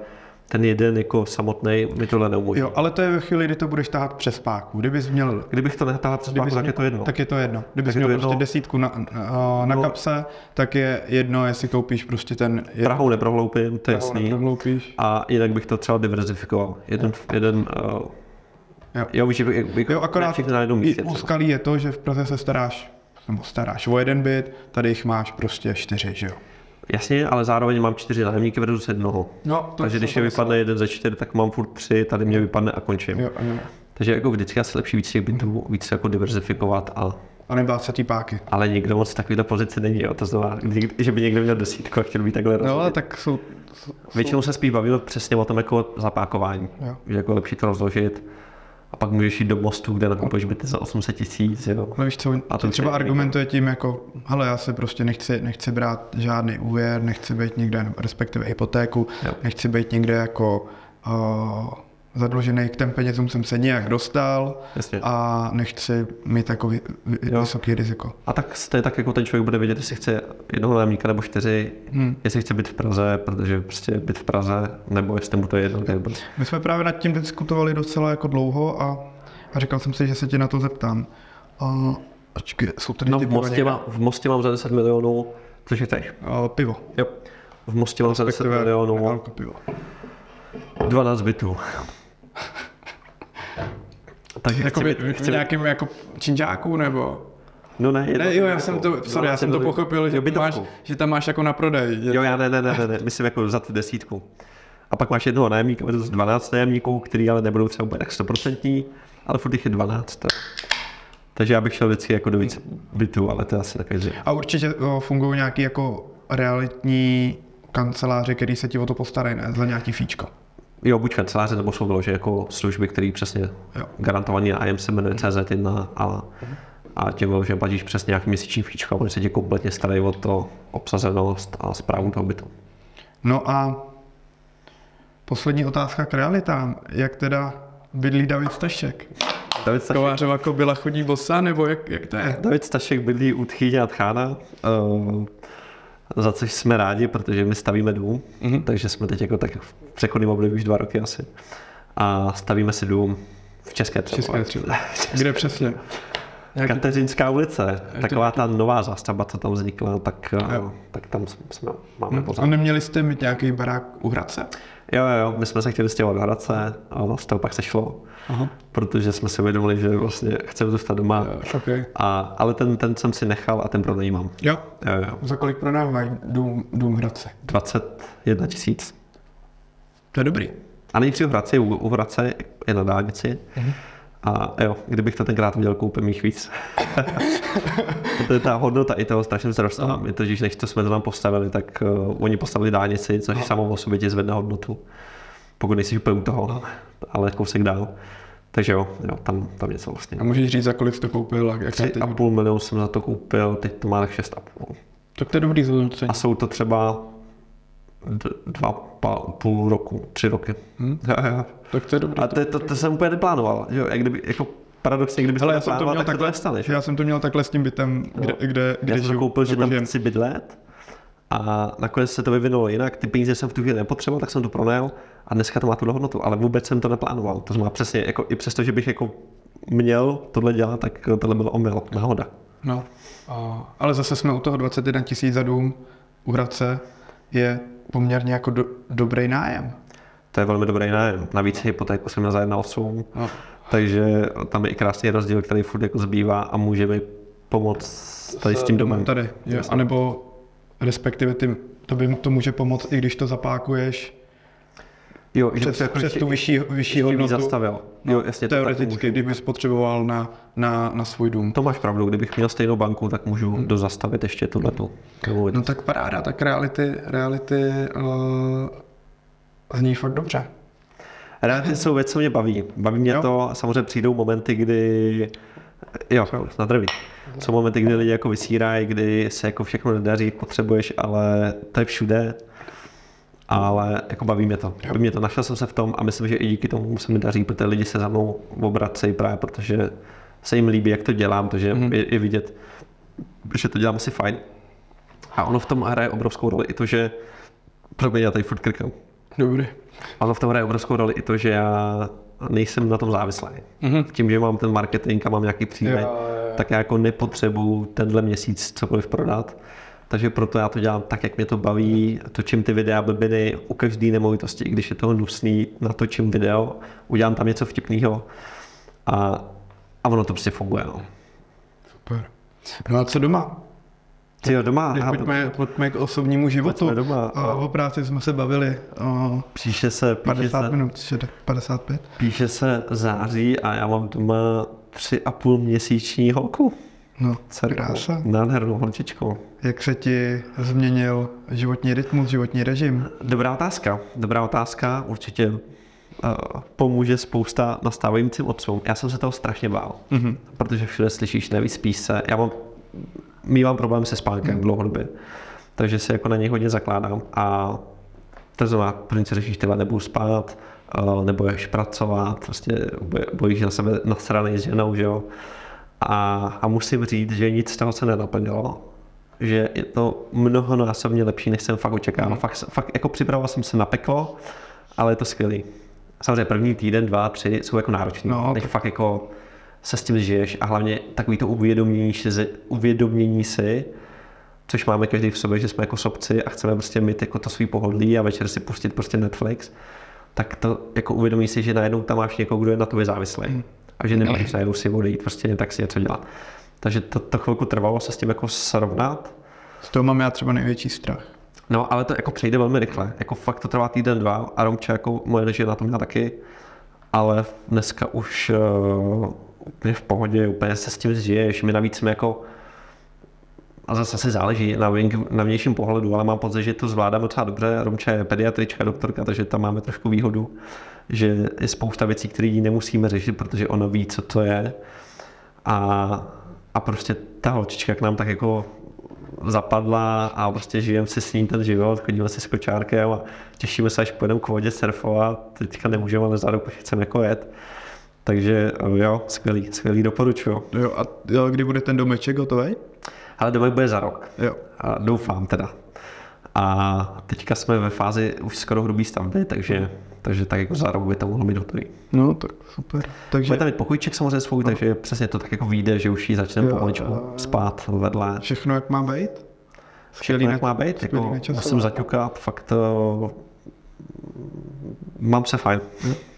Ten jeden jako samotný mi tohle neumožní. Jo, ale to je ve chvíli, kdy to budeš tahat přes páku. Kdybys měl Kdybych to netáhl přes Kdybys tak je to jedno. Tak je to jedno. Kdybys Tak je to měl jedno. prostě desítku na, na, No. kapse, tak je jedno, jestli koupíš prostě ten... Prahou neprohloupím, to je jasný. A jinak bych to třeba diverzifikoval. Jeden, jeden uh, Jo. jo, víš, bych Jo, akorát na jednom místě. úskalí je to, že v Praze se staráš, nebo staráš o jeden byt, tady jich máš prostě čtyři, že jo? Jasně, ale zároveň mám čtyři nájemníky versus jednoho. No, to Takže když je vypadne jeden ze čtyř, tak mám furt tři, tady mě vypadne a končím. Jo, jo. Takže jako vždycky asi lepší víc těch bytů, víc jako diverzifikovat, a, A nebát se ty páky. ale nikdo moc v takovéhle pozici není. Jo. To kdy- že by někdo měl desítku a chtěl být takhle No, ale rozhodit. tak jsou... jsou Většinou se spíš bavíme přesně o tom jako zapákování. Jo. Že jako lepší to rozložit a pak můžeš jít do mostu, kde nakupuješ byty za 800 tisíc. Jo. ale víš co, A to třeba je- argumentuje tím jako, hele, já se prostě nechci, nechci brát žádný úvěr, nechci být někde, respektive hypotéku, Jo. nechci být někde jako uh, zadlužený, k těm penězům jsem se nějak dostal Jasně. a nechci mít takový vysoký riziko. A tak je tak, jako ten člověk bude vědět, jestli chce jednoho nájemníka nebo čtyři, Hmm. jestli chce být v Praze, protože prostě být v Praze, nebo jestli mu to je jedno, bude. My jsme právě nad tím diskutovali docela jako dlouho a, a říkal jsem si, že se tě na to zeptám. Uh, počkej, jsou tady No v Mostě, má, v Mostě mám za 10 milionů, což je? Uh, pivo. Jo. V Mostě mám za 10 Respektive milionů, pivo. 12 bytů. Takže chci v chci být, nějakým jako činžáku nebo? no ne, Ne, jo, já jsem to, sorry, já jsem to pochopil, že, máš, že tam máš jako na prodej. Jo, já ne, ne, ne, ne, ne, myslím jako za ty desítku. A pak máš jednoho nájemníka versus 12 nájemníků, který ale nebudou třeba úplně tak 100%, ale furt jich je 12. tak. Takže já bych šel vždycky jako do víc bytů, ale to je asi takový zřejmě. A určitě fungují nějaký jako realitní kanceláře, který se ti o to postarají, ne? Za nějaký fíčko. Jo, buď kanceláře, nebo jsou vyložené jako služby, které přesně Jo. garantovaný IM se jmenuje CZ1 a, a těm vyloženě platíš přes nějaký měsíční fíčko a oni se tě kompletně starají o to obsazenost a zprávu toho bytu. No a poslední otázka k realitám. Jak teda bydlí David Stašek? David Stašek, Kovářova kobila chodí bosa, nebo jak, jak to je? David Stašek bydlí u Tchýně a Tchána, uh, za což jsme rádi, protože my stavíme dům, Mhm. takže jsme teď jako tak v přechodném období už dva roky asi. A stavíme si dům v České třeba. České třeba. Kde přesně? Nějaký... Kateřinská ulice, taková ta nová zástavba, co tam vznikla, tak, Jo. uh, tak tam jsme, máme A pořád. neměli jste mít nějaký barák u Hradce? Jo, jo, my jsme se chtěli stěhovat do Hradce a z toho pak sešlo, Aha. protože jsme si uvědomili, že vlastně chceme zůstat doma. Okay. A, ale ten, ten jsem si nechal a ten pronajímám. Jo. Jo, jo. Za kolik prodávají dům, dům v Hradci? 21 tisíc. To je dobrý. A nejdřív v Hradci, u, u Hradce je na dálnici. Mhm. A jo, kdybych to tenkrát udělal, koupím jich víc. to je ta hodnota i toho strašně vzrostla. Je to, že než to jsme to tam postavili, tak uh, oni postavili dálnici, což samo o sobě ti zvedne hodnotu. Pokud nejsi úplně u toho, ale kousek dál. Takže jo, jo tam, tam něco vlastně. A můžeš říct, za kolik jsi to koupil? A jak Tři teď... a půl milionu jsem za to koupil, teď to má tak šest a půl. Tak to je dobrý zhodnocení. A jsou to třeba dva pa, půl roku, tři roky. Hm? Jo, jo. Tak to je dobrý. A to, to, to jsem úplně neplánoval. Jo, jak kdyby, jako paradoxně, kdyby Hele, já jsem to měl tak takhle, nestane. že? já jsem to měl takhle s tím bytem, kde, kde, kde Já jsem to žiju, koupil, že tam žijem. chci bydlet a nakonec se to vyvinulo jinak. Ty peníze jsem v tu chvíli nepotřeboval, tak jsem to pronajal a dneska to má tu hodnotu, ale vůbec jsem to neplánoval. To znamená přesně, jako, i přesto, že bych jako měl tohle dělat, tak tohle byl omyl, náhoda. No. A, ale zase jsme u toho 21 tisíc za dům u Hradce je poměrně jako do, dobrý nájem. To je velmi dobrý nájem. Navíc hypotéku jsem měl za 1,8, No. takže tam je i krásný rozdíl, který furt jako zbývá a může mi pomoct tady s tím domem. Tady, je, anebo respektive ty, to by to může pomoct, i když to zapákuješ Jo, že přes, to jako přes tu vyšší, vyšší hodnotu. zastavil. Jo, jasně, to tak Teoreticky, můžu. kdybys potřeboval na, na, na svůj dům. To máš pravdu, kdybych měl stejnou banku, tak můžu dozastavit ještě tuhle tu. No tak paráda, tak reality, reality uh, zní fakt dobře. Reality jsou věc, co mě baví. Baví mě Jo. to, samozřejmě přijdou momenty, kdy Jo, na zdraví. Jsou momenty, kdy lidi jako vysírají, kdy se jako všechno nedaří, potřebuješ, ale to je všude. Ale jako baví mě to. Baví mě to, našel jsem se v tom a myslím, že i díky tomu se mi daří, protože lidi se za mnou obracejí právě, protože se jim líbí, jak to dělám, takže Mhm. mm. je, je, vidět, že to dělám asi fajn. A ono v tom hraje obrovskou roli i to, že pro mě já tady furt krkám. Dobrý. Ono v tom hraje obrovskou roli i to, že já nejsem na tom závislý. Mhm. Tím, že mám ten marketing a mám nějaký jo. tak já jako nepotřebuju tenhle měsíc cokoliv prodat. Takže proto já to dělám tak, jak mě to baví, točím ty videa blbiny u každé nemovitosti, i když je toho nusný, natočím video, udělám tam něco vtipného a, a ono to prostě funguje. No. Super. No a co doma? Ty jo, doma, Teď a- pojďme, pojďme k osobnímu životu. Pojďme doma. A o práci jsme se bavili o píše se, píše 50 se, minut, šede- 55. píše se září a já mám doma tři a půl měsíční holku. No, Dcerku. krása. Nádhernou holčičku. Jak se ti změnil životní rytmus, životní režim? Dobrá otázka, dobrá otázka, určitě uh, pomůže spousta nastávajícím otcům. Já jsem se toho strašně bál, Mhm. protože všude slyšíš, nevyspíš se. Já mám, mývám problém se spánkem dlouhodobě, takže si jako na něj hodně zakládám a to znamená, první co řešíš, tyhle nebudu spát, uh, nebudeš pracovat, prostě boj- bojíš na sebe nasranej s ženou, že jo. A, a musím říct, že nic z toho se nenaplnilo, že je to mnohonásobně lepší, než jsem fakt očekával. Mm. Fakt, fakt jako připravoval jsem se na peklo, ale je to skvělý. Samozřejmě první týden, dva, tři jsou jako náročný. No, to- fakt jako se s tím žiješ a hlavně takový to uvědomění, si- uvědomění si, což máme každý v sobě, že jsme jako sobci a chceme prostě mít jako to svý pohodlí a večer si pustit prostě Netflix, tak to jako uvědomí si, že najednou tam máš někoho, kdo je na tobě závislý. A že nemůžeš najednou si odejít, prostě jen tak si něco dělat. Takže to, to chvilku trvalo se s tím jako srovnat, Z toho mám já třeba největší strach. No, ale to jako přejde velmi rychle. Jako fakt to trvá týden, dva a Romča jako moje žena na to měla taky. Ale dneska už uh, úplně v pohodě, úplně se s tím zžiješ. My navíc jsme jako a zase se záleží na, vnějším- na vnějším pohledu, ale mám pocit, že to zvládáme docela dobře. Romča je pediatrička, doktorka, takže tam máme trošku výhodu, že je spousta věcí, které nemusíme řešit, protože ona ví, co to je. A, a prostě ta holčička k nám tak jako zapadla a prostě žijeme si s ní ten život, chodíme si s kočárkem a těšíme se, až pojedeme k vodě surfovat. Teďka nemůžeme, ale zároveň chceme jako jet. Takže jo, skvělý, skvělý doporučuju. Jo, a jo, kdy bude ten domeček hotový? Ale domek bude za rok. Jo. A doufám teda. A teďka jsme ve fázi už skoro hrubý stavby, takže, takže tak jako by to mohlo být hotový. No, tak super. Takže Bude tam mít pokojček samozřejmě svůj, takže přesně to tak jako vyjde, že už ji začneme pomaličku jo. spát vedle. všechno jak má být? Všechno jak má být, jako musím zaťukat, fakt to Mám se fajn.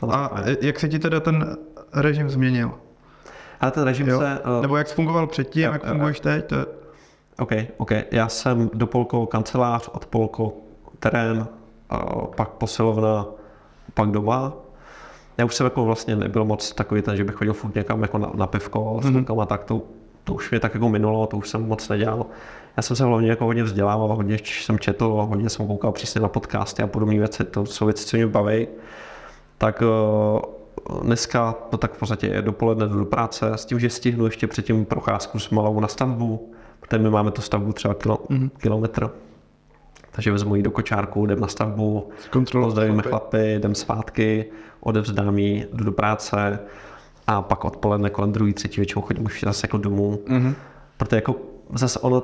A fajn. jak se ti teda ten režim změnil? Ale ten režim Jo? se... uh, Nebo jak fungoval předtím, jo, jak jo, funguješ teď? To... OK, OK. Já jsem do polkou kancelář, od polkou terén, a pak posilovna, pak doma. Já už jsem jako vlastně nebyl moc takový ten, že bych chodil furt někam jako na, na pivko s mm-hmm. a tak, to, to už mě tak jako minulo, to už jsem moc nedělal. Já jsem se hlavně jako hodně vzdělával, hodně jsem četl, hodně jsem koukal přesně na podcasty a podobné věci, to jsou věci, co mě baví. Tak eh, dneska to tak v podstatě je dopoledne do práce s tím, že stihnu ještě předtím procházku s malou na stavbu, protože my máme tu stavbu třeba kilo, mm-hmm. kilometr. Takže vezmu ji do kočárku, jdem na stavbu, pozdravíme chlapy. jdem zpátky, odevzdám ji, jdu do práce a pak odpoledne kolem druhý, třetí většinou chodím už zase jako domů. Mm-hmm. Protože jako zase ono,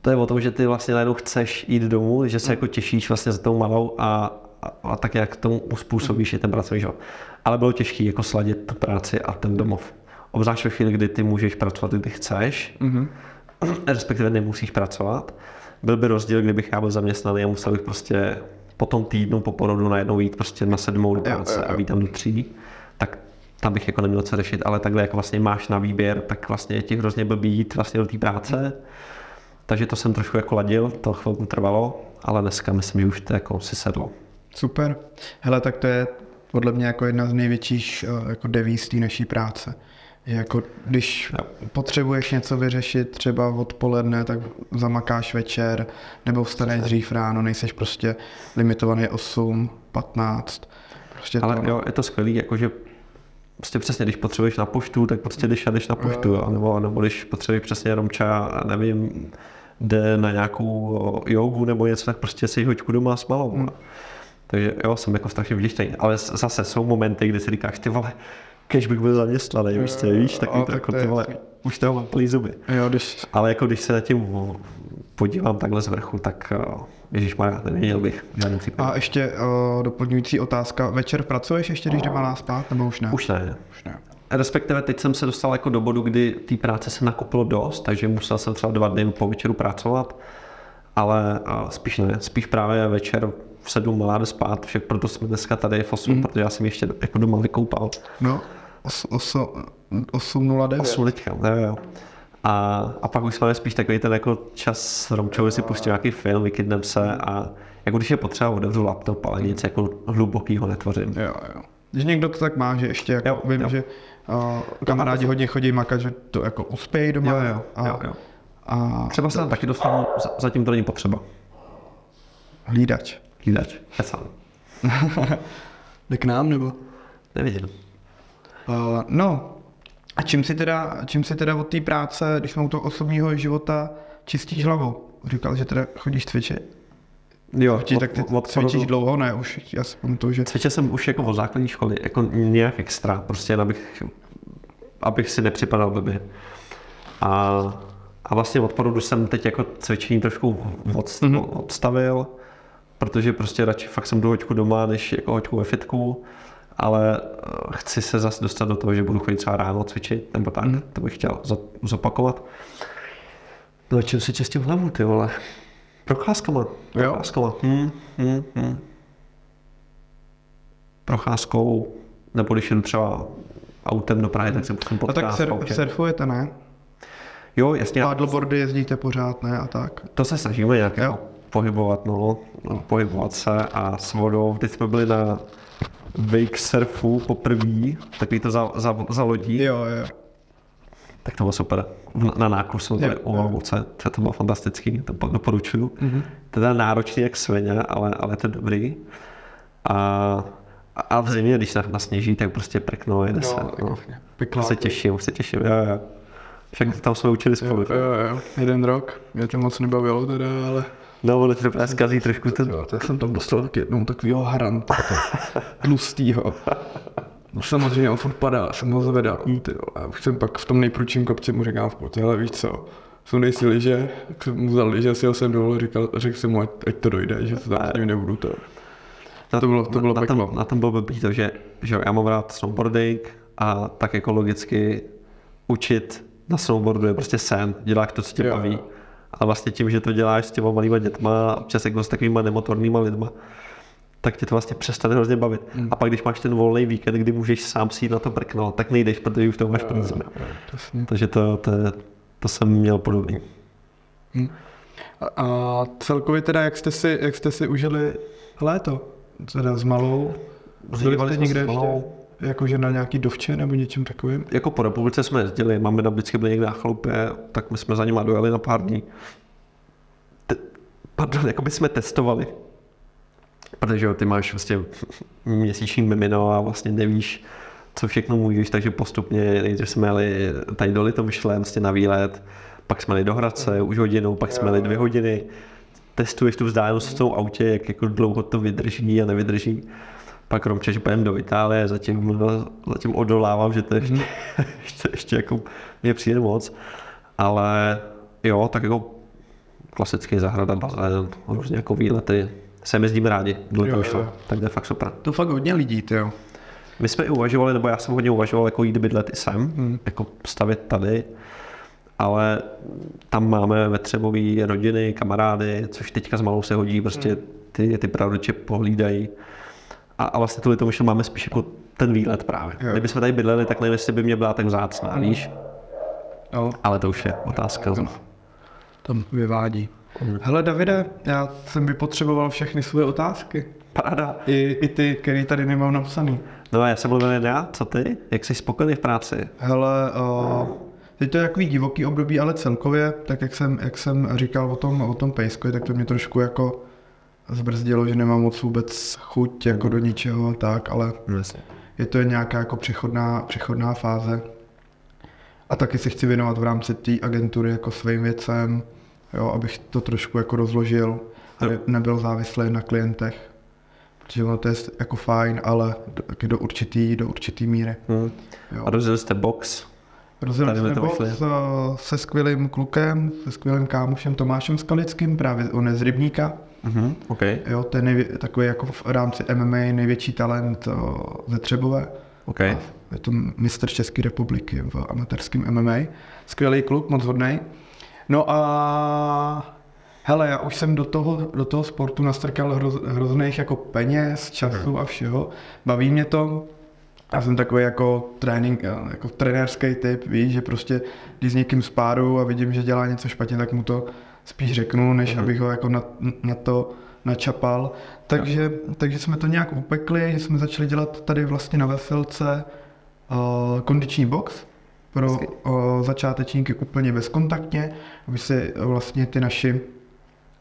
to je o tom, že ty vlastně najednou chceš jít domů, že se jako těšíš vlastně za tou malou a, a, a tak jak tomu uspůsobíš i ten pracovní život. Ale bylo těžké jako sladit tu práci a ten domov. Obzvlášť ve chvíli, kdy ty můžeš pracovat, kdy chceš, mm-hmm. respektive nemusíš pracovat. Byl by rozdíl, kdybych já byl zaměstnaný a musel bych prostě po tom týdnu po porodu najednou jít prostě na sedmou do práce a být tam do tří, tak tam bych jako neměl co řešit, ale takhle jak vlastně máš na výběr, tak vlastně je ti hrozně blbý jít vlastně do té práce. Takže to jsem trošku jako ladil, to chvilku trvalo, ale dneska myslím, že už to jako si sedlo. Super. Hele, tak to je podle mě jako jedna z největších eh, jako devíz té naší práce. Jako když potřebuješ něco vyřešit třeba odpoledne, tak zamakáš večer, nebo vstaneš dřív ráno, nejseš prostě limitovaný 8, 15. Prostě Ale to, jo, je to skvělý, jakože prostě přesně, když potřebuješ na poštu, tak prostě jdeš a jdeš na poštu, jo. Nebo, nebo když potřebuješ přesně jenom třeba, nevím, jde na nějakou jogu nebo něco, tak prostě si hoďku doma s malou. Hmm. Takže jo, jsem jako strašně vděčný. Ale zase jsou momenty, kdy si říkáš, ty vole, kež bych byl zaměstnaný, prostě, víš, tak, a to tak jako, to je vole, už toho mám plný zuby. jo, když, Ale jako když se na tím podívám takhle z vrchu, tak Ježíš Maria, nevěděl bych v žádném případě. a ještě uh, doplňující otázka. Večer pracuješ ještě, když jde malá spát, nebo už ne? Už ne. už ne. Respektive teď jsem se dostal jako do bodu, kdy té práce se nakopilo dost, takže musel jsem třeba dva dny po večeru pracovat, ale a spíš ne, spíš právě večer v sedm malá jde spát, však proto jsme dneska tady v 8, mm. protože já jsem ještě jako doma vykoupal. No, 8.09. 8 teďka, jo, jo. A, a pak už máme spíš takový ten jako čas s Romčou, si pustím nějaký film, vykydnem se a jako když je potřeba, otevřu laptop, ale nic jako hlubokýho netvořím. Jo, jo. Když někdo to tak má, že ještě jako Jo, vím, jo. že uh, kamarádi hodně chodí makat, že to jako uspějí doma. Jo, jo, a, jo, jo. a Třeba se tam taky dostanu, za- zatím to není potřeba. hlídač. Hlídač, kecám. Jde k nám nebo? Nevidím. Uh, no, a čím si teda, čím si teda od té práce, když jsme u toho osobního života, čistíš hlavu? Říkal, že teda chodíš cvičit. Jo, Či, tak ty cvičíš dlouho, ne? Už já si pamatuju, že... Cvičil jsem už jako od základní školy, jako nějak extra, prostě abych, abych si nepřipadal blbě. A, a vlastně od porodu jsem teď jako cvičení trošku od, mm-hmm. odstavil, protože prostě radši fakt jsem jdu hoďku doma, než jako hoďku ve fitku, ale eh, chci se zase dostat do toho, že budu chodit třeba ráno cvičit, nebo tak, mm-hmm. to bych chtěl zo- zopakovat. No čím si čistím hlavu, ty vole? Procházkama. Procházkama. Hmm, hmm, hmm procházkou, nebo když jdu třeba autem do Prahy, tak se pustím A tak sur, surfujete, ne? Jo, jasně, Paddleboardy jezdíte pořád, ne? A tak. to se snažíme nějak Jo. jako pohybovat, no, no, pohybovat se a s vodou. Teď jsme byli na wake surfu poprvé, takový to za, za, za lodí, Jo, jo. tak to bylo super. Na, jsme byli Jo, u Olomouce, to, to bylo fantastický, to po- doporučuju. Mhm. Mm-hmm. Teda náročný jak svině, ale, ale to je dobrý. A, a v zimě, když na, nasněží, tak prostě prekno, jede se. No. Pekla. Už se těším, se těším, jo, jo. Však tam jsme učili spolu. Jo, jo, jo. Jeden rok. Mě to moc nebavilo teda, ale... No, ono ti to právě zkazí trošku ten... Jo, tak jsem tam dostal tak jednou takovýho haranta, tlustýho. No samozřejmě on furt padá, jsem ho zvedal. Ty. A už jsem pak v tom nejprudším kopci mu říkám v potě, ale víš co, sundej si liže, tak jsem mu vzal liže, si ho jsem dolů, říkal, řekl jsem mu, ať, ať to dojde, že to tam s ním nebudu to. Na, To bylo- to bylo na, na, peklo. tom, na tom bylo blbý to, že, že já mám rád snowboarding a tak jako logicky učit na snowboardu je prostě sen, děláš to, co tě Jo, baví. Ale vlastně tím, že to děláš s těma malýma dětma, občas jako s takovýma nemotornýma lidma, tak tě to vlastně přestane hrozně bavit. Hmm. A pak, když máš ten volný víkend, kdy můžeš sám si jít na to prknout, tak nejdeš, protože už to máš peníze. Takže to, to, to jsem měl podobný. A, a celkově teda, jak jste si, jak jste si užili léto? Teda s malou? Byli jste někde s malou. ještě? Jakože na nějaký dovče nebo něčem takovým? Jako po republice jsme jezdili, máme tam vždycky byli někde na chalupě, tak my jsme za nima dojeli na pár dní. Te, pardon, jako by jsme testovali. Protože ty máš vlastně měsíční mimino a vlastně nevíš, co všechno můžeš, takže postupně, nejdřív jsme jeli tady do Litomyšle, vlastně na výlet, pak jsme jeli do Hradce už hodinu, pak jsme jeli dvě hodiny, testuješ tu vzdálenost v tom autě, jak jako dlouho to vydrží a nevydrží. Pak Romče, že půjdeme do Itálie, zatím, zatím odolávám, že to ještě, ještě, ještě jako mě přijde moc. Ale jo, tak jako klasický zahrada, bazén, různě jako výlety. Sem jezdíme rádi, kdo Jo, to jo, vyšlo. jo. Tak to je fakt super. To fakt hodně lidí, ty jo. My jsme i uvažovali, nebo já jsem hodně uvažoval, jako jít bydlet i sem, Hmm. jako stavět tady, ale tam máme ve Třebový rodiny, kamarády, což teďka s malou se hodí, prostě ty, ty prarodiče pohlídají. A, a vlastně tu Litomyšl máme spíš jako ten výlet právě. Jo. Kdybychom tady bydleli, tak nevím, jestli by mě byla tak vzácná, víš? Jo, Ale to už je otázka. tam vyvádí. Hmm. Hele Davide, já jsem vypotřeboval všechny svoje otázky. Paráda. I, i ty, který tady nemám napsaný. No a já jsem mluvil jen já, co ty? Jak jsi spokojený v práci? Hele, uh, teď to je takový divoký období, ale celkově, tak jak jsem, jak jsem říkal o tom, o tom pejskovi, tak to mě trošku jako zbrzdilo, že nemám moc vůbec chuť jako do ničeho a tak, ale je to nějaká jako přechodná, přechodná fáze. A taky se chci věnovat v rámci té agentury jako svým věcem, jo, abych to trošku jako rozložil a ne- nebyl závislý na klientech. Protože ono to je jako fajn, ale do, taky do určitý, do určitý míry. Hmm. Jo. A rozjeli jste box? Rozjeli jsme to box vyšli. eh, se skvělým klukem, se skvělým kámošem Tomášem Skalickým, právě on je z Rybníka. Mhm, OK. Jo, to je nejvě, takový jako v rámci MMA největší talent eh, ze Třebové. OK. Je to mistr České republiky v amatérském MMA. Skvělý kluk, moc hodnej. No a hele, já už jsem do toho, do toho sportu nastrkal hroz, hrozných jako peněz, času a všeho. Baví mě to. Já jsem takový jako trénink, jako trenérský typ, víš, že prostě když s někým spáru a vidím, že dělá něco špatně, tak mu to spíš řeknu, než abych ho jako na, na to načapal. Takže, takže jsme to nějak upekli, že jsme začali dělat tady vlastně na Veselce uh, kondiční box pro Hezky. uh, začátečníky úplně bezkontaktně, aby si vlastně ty naši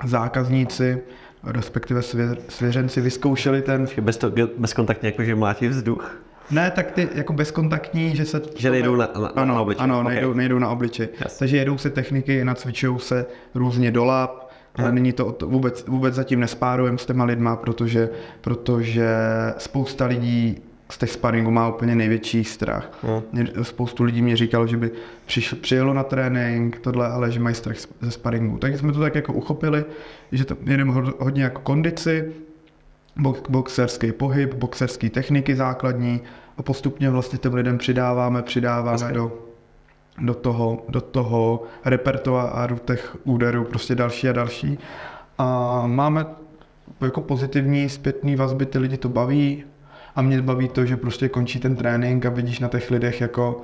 zákazníci, respektive svě, svěřenci vyzkoušeli ten Bez to, bezkontaktně, jako že mlátí vzduch. Ne, tak ty jako bezkontaktní, že se... Že nejdou na, na, ano, na obličej. Ano, Ok. nejdou, nejdou na obličej. Jasně. Takže jedou si techniky, nacvičují se různě do lap, ale není to, to vůbec, vůbec zatím nespárujeme s těma lidma, protože, protože spousta lidí z těch sparingu má úplně největší strach. Hmm. Mě- Spoustu lidí mě říkalo, že by přišlo, přijelo na trénink, tohle, ale že mají strach ze sparingu. Takže jsme to tak jako uchopili, že to jedeme ho- hodně jako kondici, boxerský pohyb, boxerský techniky základní a postupně vlastně těm lidem přidáváme, přidáváme do, do toho, do toho repertoáru těch úderů prostě další a další. A máme jako pozitivní zpětný vazby, ty lidi to baví. A mě baví to, že prostě končí ten trénink a vidíš na těch lidech jako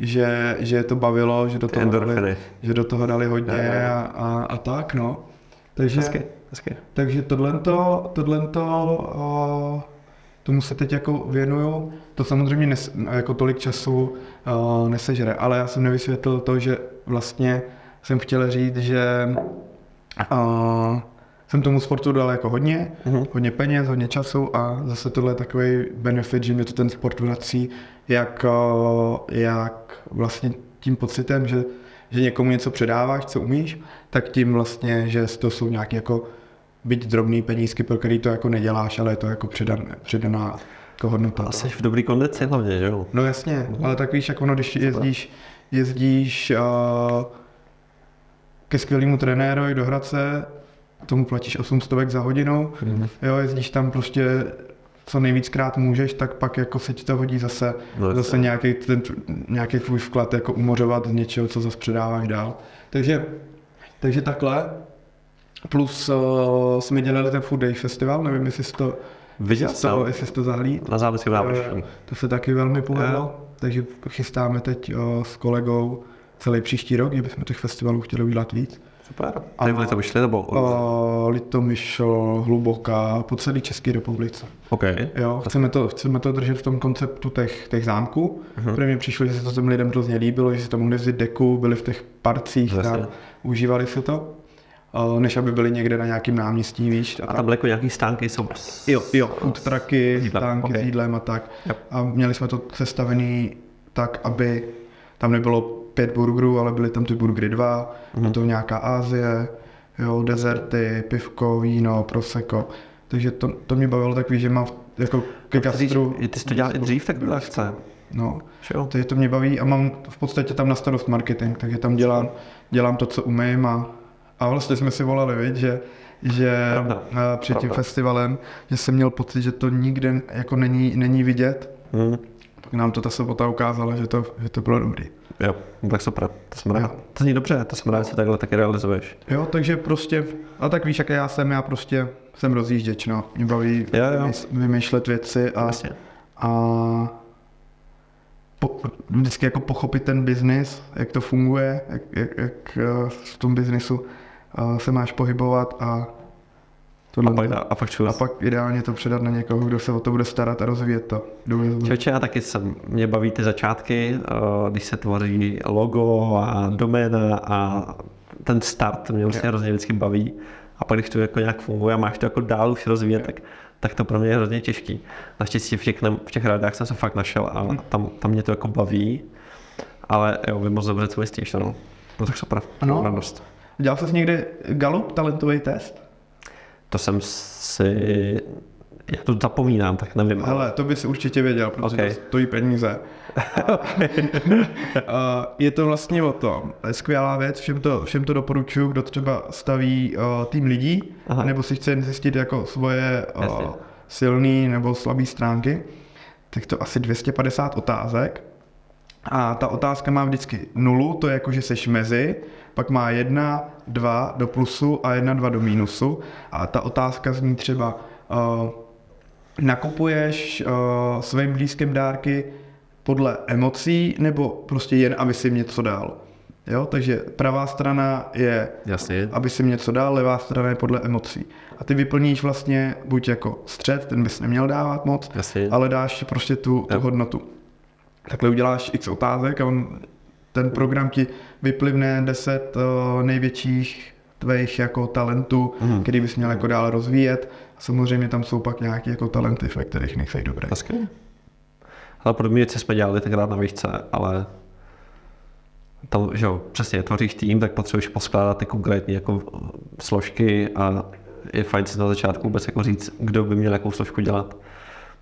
že, že je to bavilo, že do toho dali, že do toho dali hodně a, a, a tak no. Takže, Hezky, hezky. takže tohle to, tomu se teď jako věnuju. To samozřejmě nes, jako tolik času uh, nesežere, ale já jsem nevysvětlil to, že vlastně jsem chtěl říct, že uh, jsem tomu sportu dal jako hodně, Mhm. hodně peněz, hodně času a zase tohle je takový benefit, že mě to ten sport vrací, jak, jak vlastně tím pocitem, že, že někomu něco předáváš, co umíš, tak tím vlastně, že to jsou nějaké jako byť drobný penízky, pro který to jako neděláš, ale je to jako předan, předaná jako hodnota. A jsi v dobrý kondici hlavně, že jo? No jasně, ale tak víš, jak ono, když jezdíš, jezdíš uh, ke skvělému trenérovi do Hradce, tomu platíš 800 za hodinu, Mhm. jo, jezdíš tam prostě co nejvíckrát můžeš, tak pak jako se ti to hodí zase, No, no, zase nějaký, ten, nějaký tvůj vklad jako umořovat z něčeho, co zase předáváš dál. Takže, takže takhle. Plus uh, jsme dělali ten Food Day Festival, nevím, jestli jsi to Viděl Jestli to, jestli jsi to zahlíd. Na závěsím návrh. Eh, To se taky velmi povedlo, takže chystáme teď o, s kolegou celý příští rok, že bychom těch festivalů chtěli udělat víc. Super. Ty byli to vyšli, nebo? O, Litomyšl, Hluboká, po celé České republice. OK. Jo, chceme to, chceme to držet v tom konceptu těch, těch zámků, Mhm. uh-huh. protože mi přišlo, že se to těm lidem hrozně líbilo, že si tam mohli vzít deku, byli v těch parcích, tam, užívali si to, než aby byli někde na nějakým náměstí, víš. A tam byly jako nějaký stánky, jsou... Jo, jo, food trucky, Jídlem, stánky ok. s jídlem a tak. Yep. A měli jsme to sestavený tak, aby tam nebylo pět burgerů, ale byly tam ty burgery dva, Mhm. mm. to nějaká Ázie, jo, dezerty, pivko, víno, prosecco. Takže to, to mě bavilo takový, že mám jako ke gastru, Ty jsi to dělal i dřív, tak byla chce. no, jo? takže to mě baví a mám v podstatě tam na starost marketing, takže tam dělám, dělám to, co umím a, a vlastně jsme si volali, viď, že, že Pravda. a před tím Pravda. festivalem, že jsem měl pocit, že to nikde jako není, není vidět. Hmm. Tak nám to ta sobota ukázala, že to, že to bylo dobrý. Jo, tak super. To jsem rád. To zní dobře, to jsem rád, že takhle taky realizuješ. Jo, takže prostě, a tak víš, jak já jsem, já prostě jsem rozjížděč, no. Mě baví Jo, jo. vymýšlet věci a, Jasně. a po, vždycky jako pochopit ten biznis, jak to funguje, jak, jak, jak eh, v tom biznisu eh, se máš pohybovat a tohle. A pak, a pak čus. a pak ideálně to předat na někoho, kdo se o to bude starat a rozvíjet to. Čoče, já taky jsem, mě baví ty začátky, eh, když se tvoří logo a doména a ten start mě vlastně hrozně vždycky baví. A pak, když to jako nějak funguje a máš to jako dál už rozvíjet, tak, tak to pro mě je hrozně těžký. Naštěstí v těch, v těch radách jsem se fakt našel a tam, tam mě to jako baví. Ale jo, vy moc dobře co myslíš, no. No tak super, Ano. radost. Dělal jsi někdy Gallup talentový test? To jsem si, já to zapomínám, tak nevím. Hele, to bys určitě věděl, protože Ok. to stojí peníze. A je to vlastně o tom, skvělá věc, všem to, všem to doporučuju, kdo třeba staví uh, tým lidí, Aha. nebo si chce zjistit jako svoje uh, silné nebo slabé stránky, tak to asi 250 otázek. A ta otázka má vždycky nulu, to je jako, že seš mezi, pak má jedna, dva do plusu a jedna, dva do mínusu. A ta otázka zní třeba, uh, nakupuješ uh, svým blízkým dárky podle emocí nebo prostě jen, aby si jim něco dal. Jo, takže pravá strana je, Jasně. aby si jim něco dal, levá strana je podle emocí. A ty vyplníš vlastně buď jako střed, ten bys neměl dávat moc, Jasně. ale dáš prostě tu, tu Jo. hodnotu. Takhle uděláš x otázek a on, ten program ti vyplivne 10 uh, největších tvých jako talentů, mm. který bys měl jako dál rozvíjet. A samozřejmě tam jsou pak nějaké jako talenty, ve kterých nejsej dobrý. Hezky. Ale podobně věci jsme dělali tenkrát na výšce, ale tam, že jo, přesně, tvoříš tým, tak potřebuješ poskládat ty konkrétní jako složky a je fajn si na začátku vůbec jako říct, kdo by měl jakou složku dělat.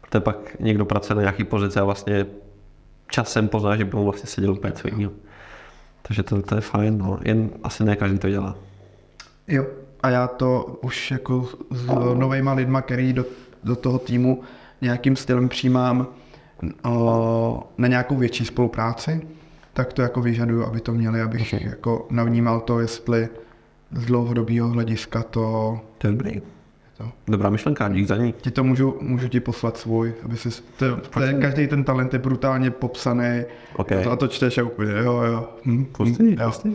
Protože pak někdo pracuje na nějaký pozici a vlastně časem pozná, že by mu vlastně seděl úplně co jiného. Takže to, to je fajn, no. jen asi ne každý to dělá. Jo. A já to už jako s novejma lidma, který do, do toho týmu nějakým stylem přijímám o, na nějakou větší spolupráci, tak to jako vyžaduju, aby to měli, abych Mhm. jako navnímal to, jestli z dlouhodobého hlediska to, To je dobrý. To. Dobrá myšlenka, dík za ní. Ti to můžu, můžu ti poslat svůj, aby si, to, to je, každý ten talent je brutálně popsaný OK. a to čteš a úplně, jo, jo. Hm, Pustý, hm, jo. pustý.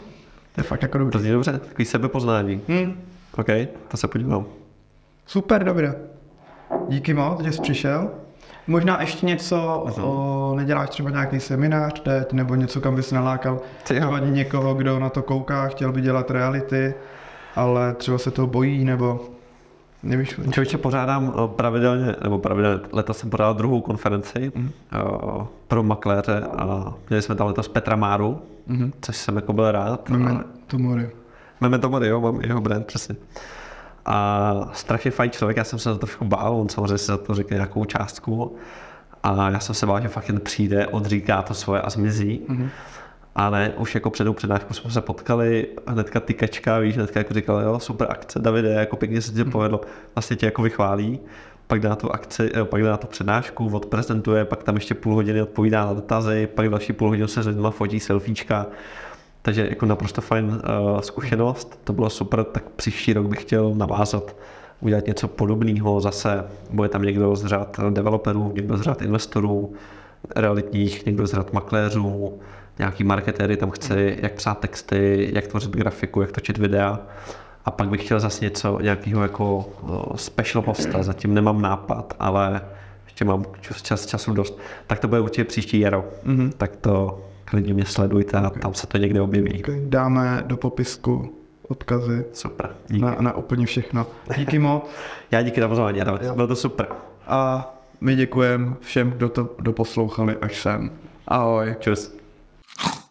To je fakt jako To dobrý. zní dobře, takový sebepoznání. Hm. OK, to se podívám. Super, dobré. Díky moc, že jsi přišel. Možná ještě něco, o, neděláš třeba nějaký seminář teď, nebo něco, kam bys nalákal třeba někoho, kdo na to kouká, chtěl by dělat reality, ale třeba se toho bojí, nebo nevíš, Člověče pořádám eh, pravidelně, nebo pravidelně, letos jsem pořádal druhou konferenci eh, pro makléře a měli jsme tam letos Petra Máru, Mhm. což jsem jako byl rád. Memento mori. Memento Mori, jo, mám jeho brand, přesně. A strašně fajn člověk, já jsem se za to trošku bál, on samozřejmě si za to řekne nějakou částku. A já jsem se bál, že fakt jen přijde, odříká to svoje a zmizí. Mhm. A ne, už jako před tou přednáškou jsme se potkali, hnedka tykečka, víš, hnedka jako říkal, jo, super akce, Davide, jako pěkně se Mhm. ti povedlo, vlastně tě jako vychválí, pak dá tu akci, eh, pak dá tu přednášku, odprezentuje, pak tam ještě půl hodiny odpovídá na dotazy, pak další půl hodinu se s lidma fotí selfiečka, takže jako naprosto fajn uh, zkušenost, to bylo super, tak příští rok bych chtěl navázat udělat něco podobného zase. Bude tam někdo z řad developerů, někdo z řad investorů, realitních, někdo z řad makléřů, nějaký marketéry tam chce, jak psát texty, jak tvořit grafiku, jak točit videa. A pak bych chtěl zase něco, nějakého jako special hosta, zatím nemám nápad, ale ještě mám čas, času dost. Tak to bude určitě příští jaro. Mm-hmm. Tak to klidně mě sledujte a okay. tam se to někde objeví. Okay. Dáme do popisku odkazy. Super. Díky. Na, na úplně všechno. Díky moc. Já díky za pozvání, bylo to super. A my děkujeme všem, kdo to doposlouchali až sem. Ahoj. Čus. you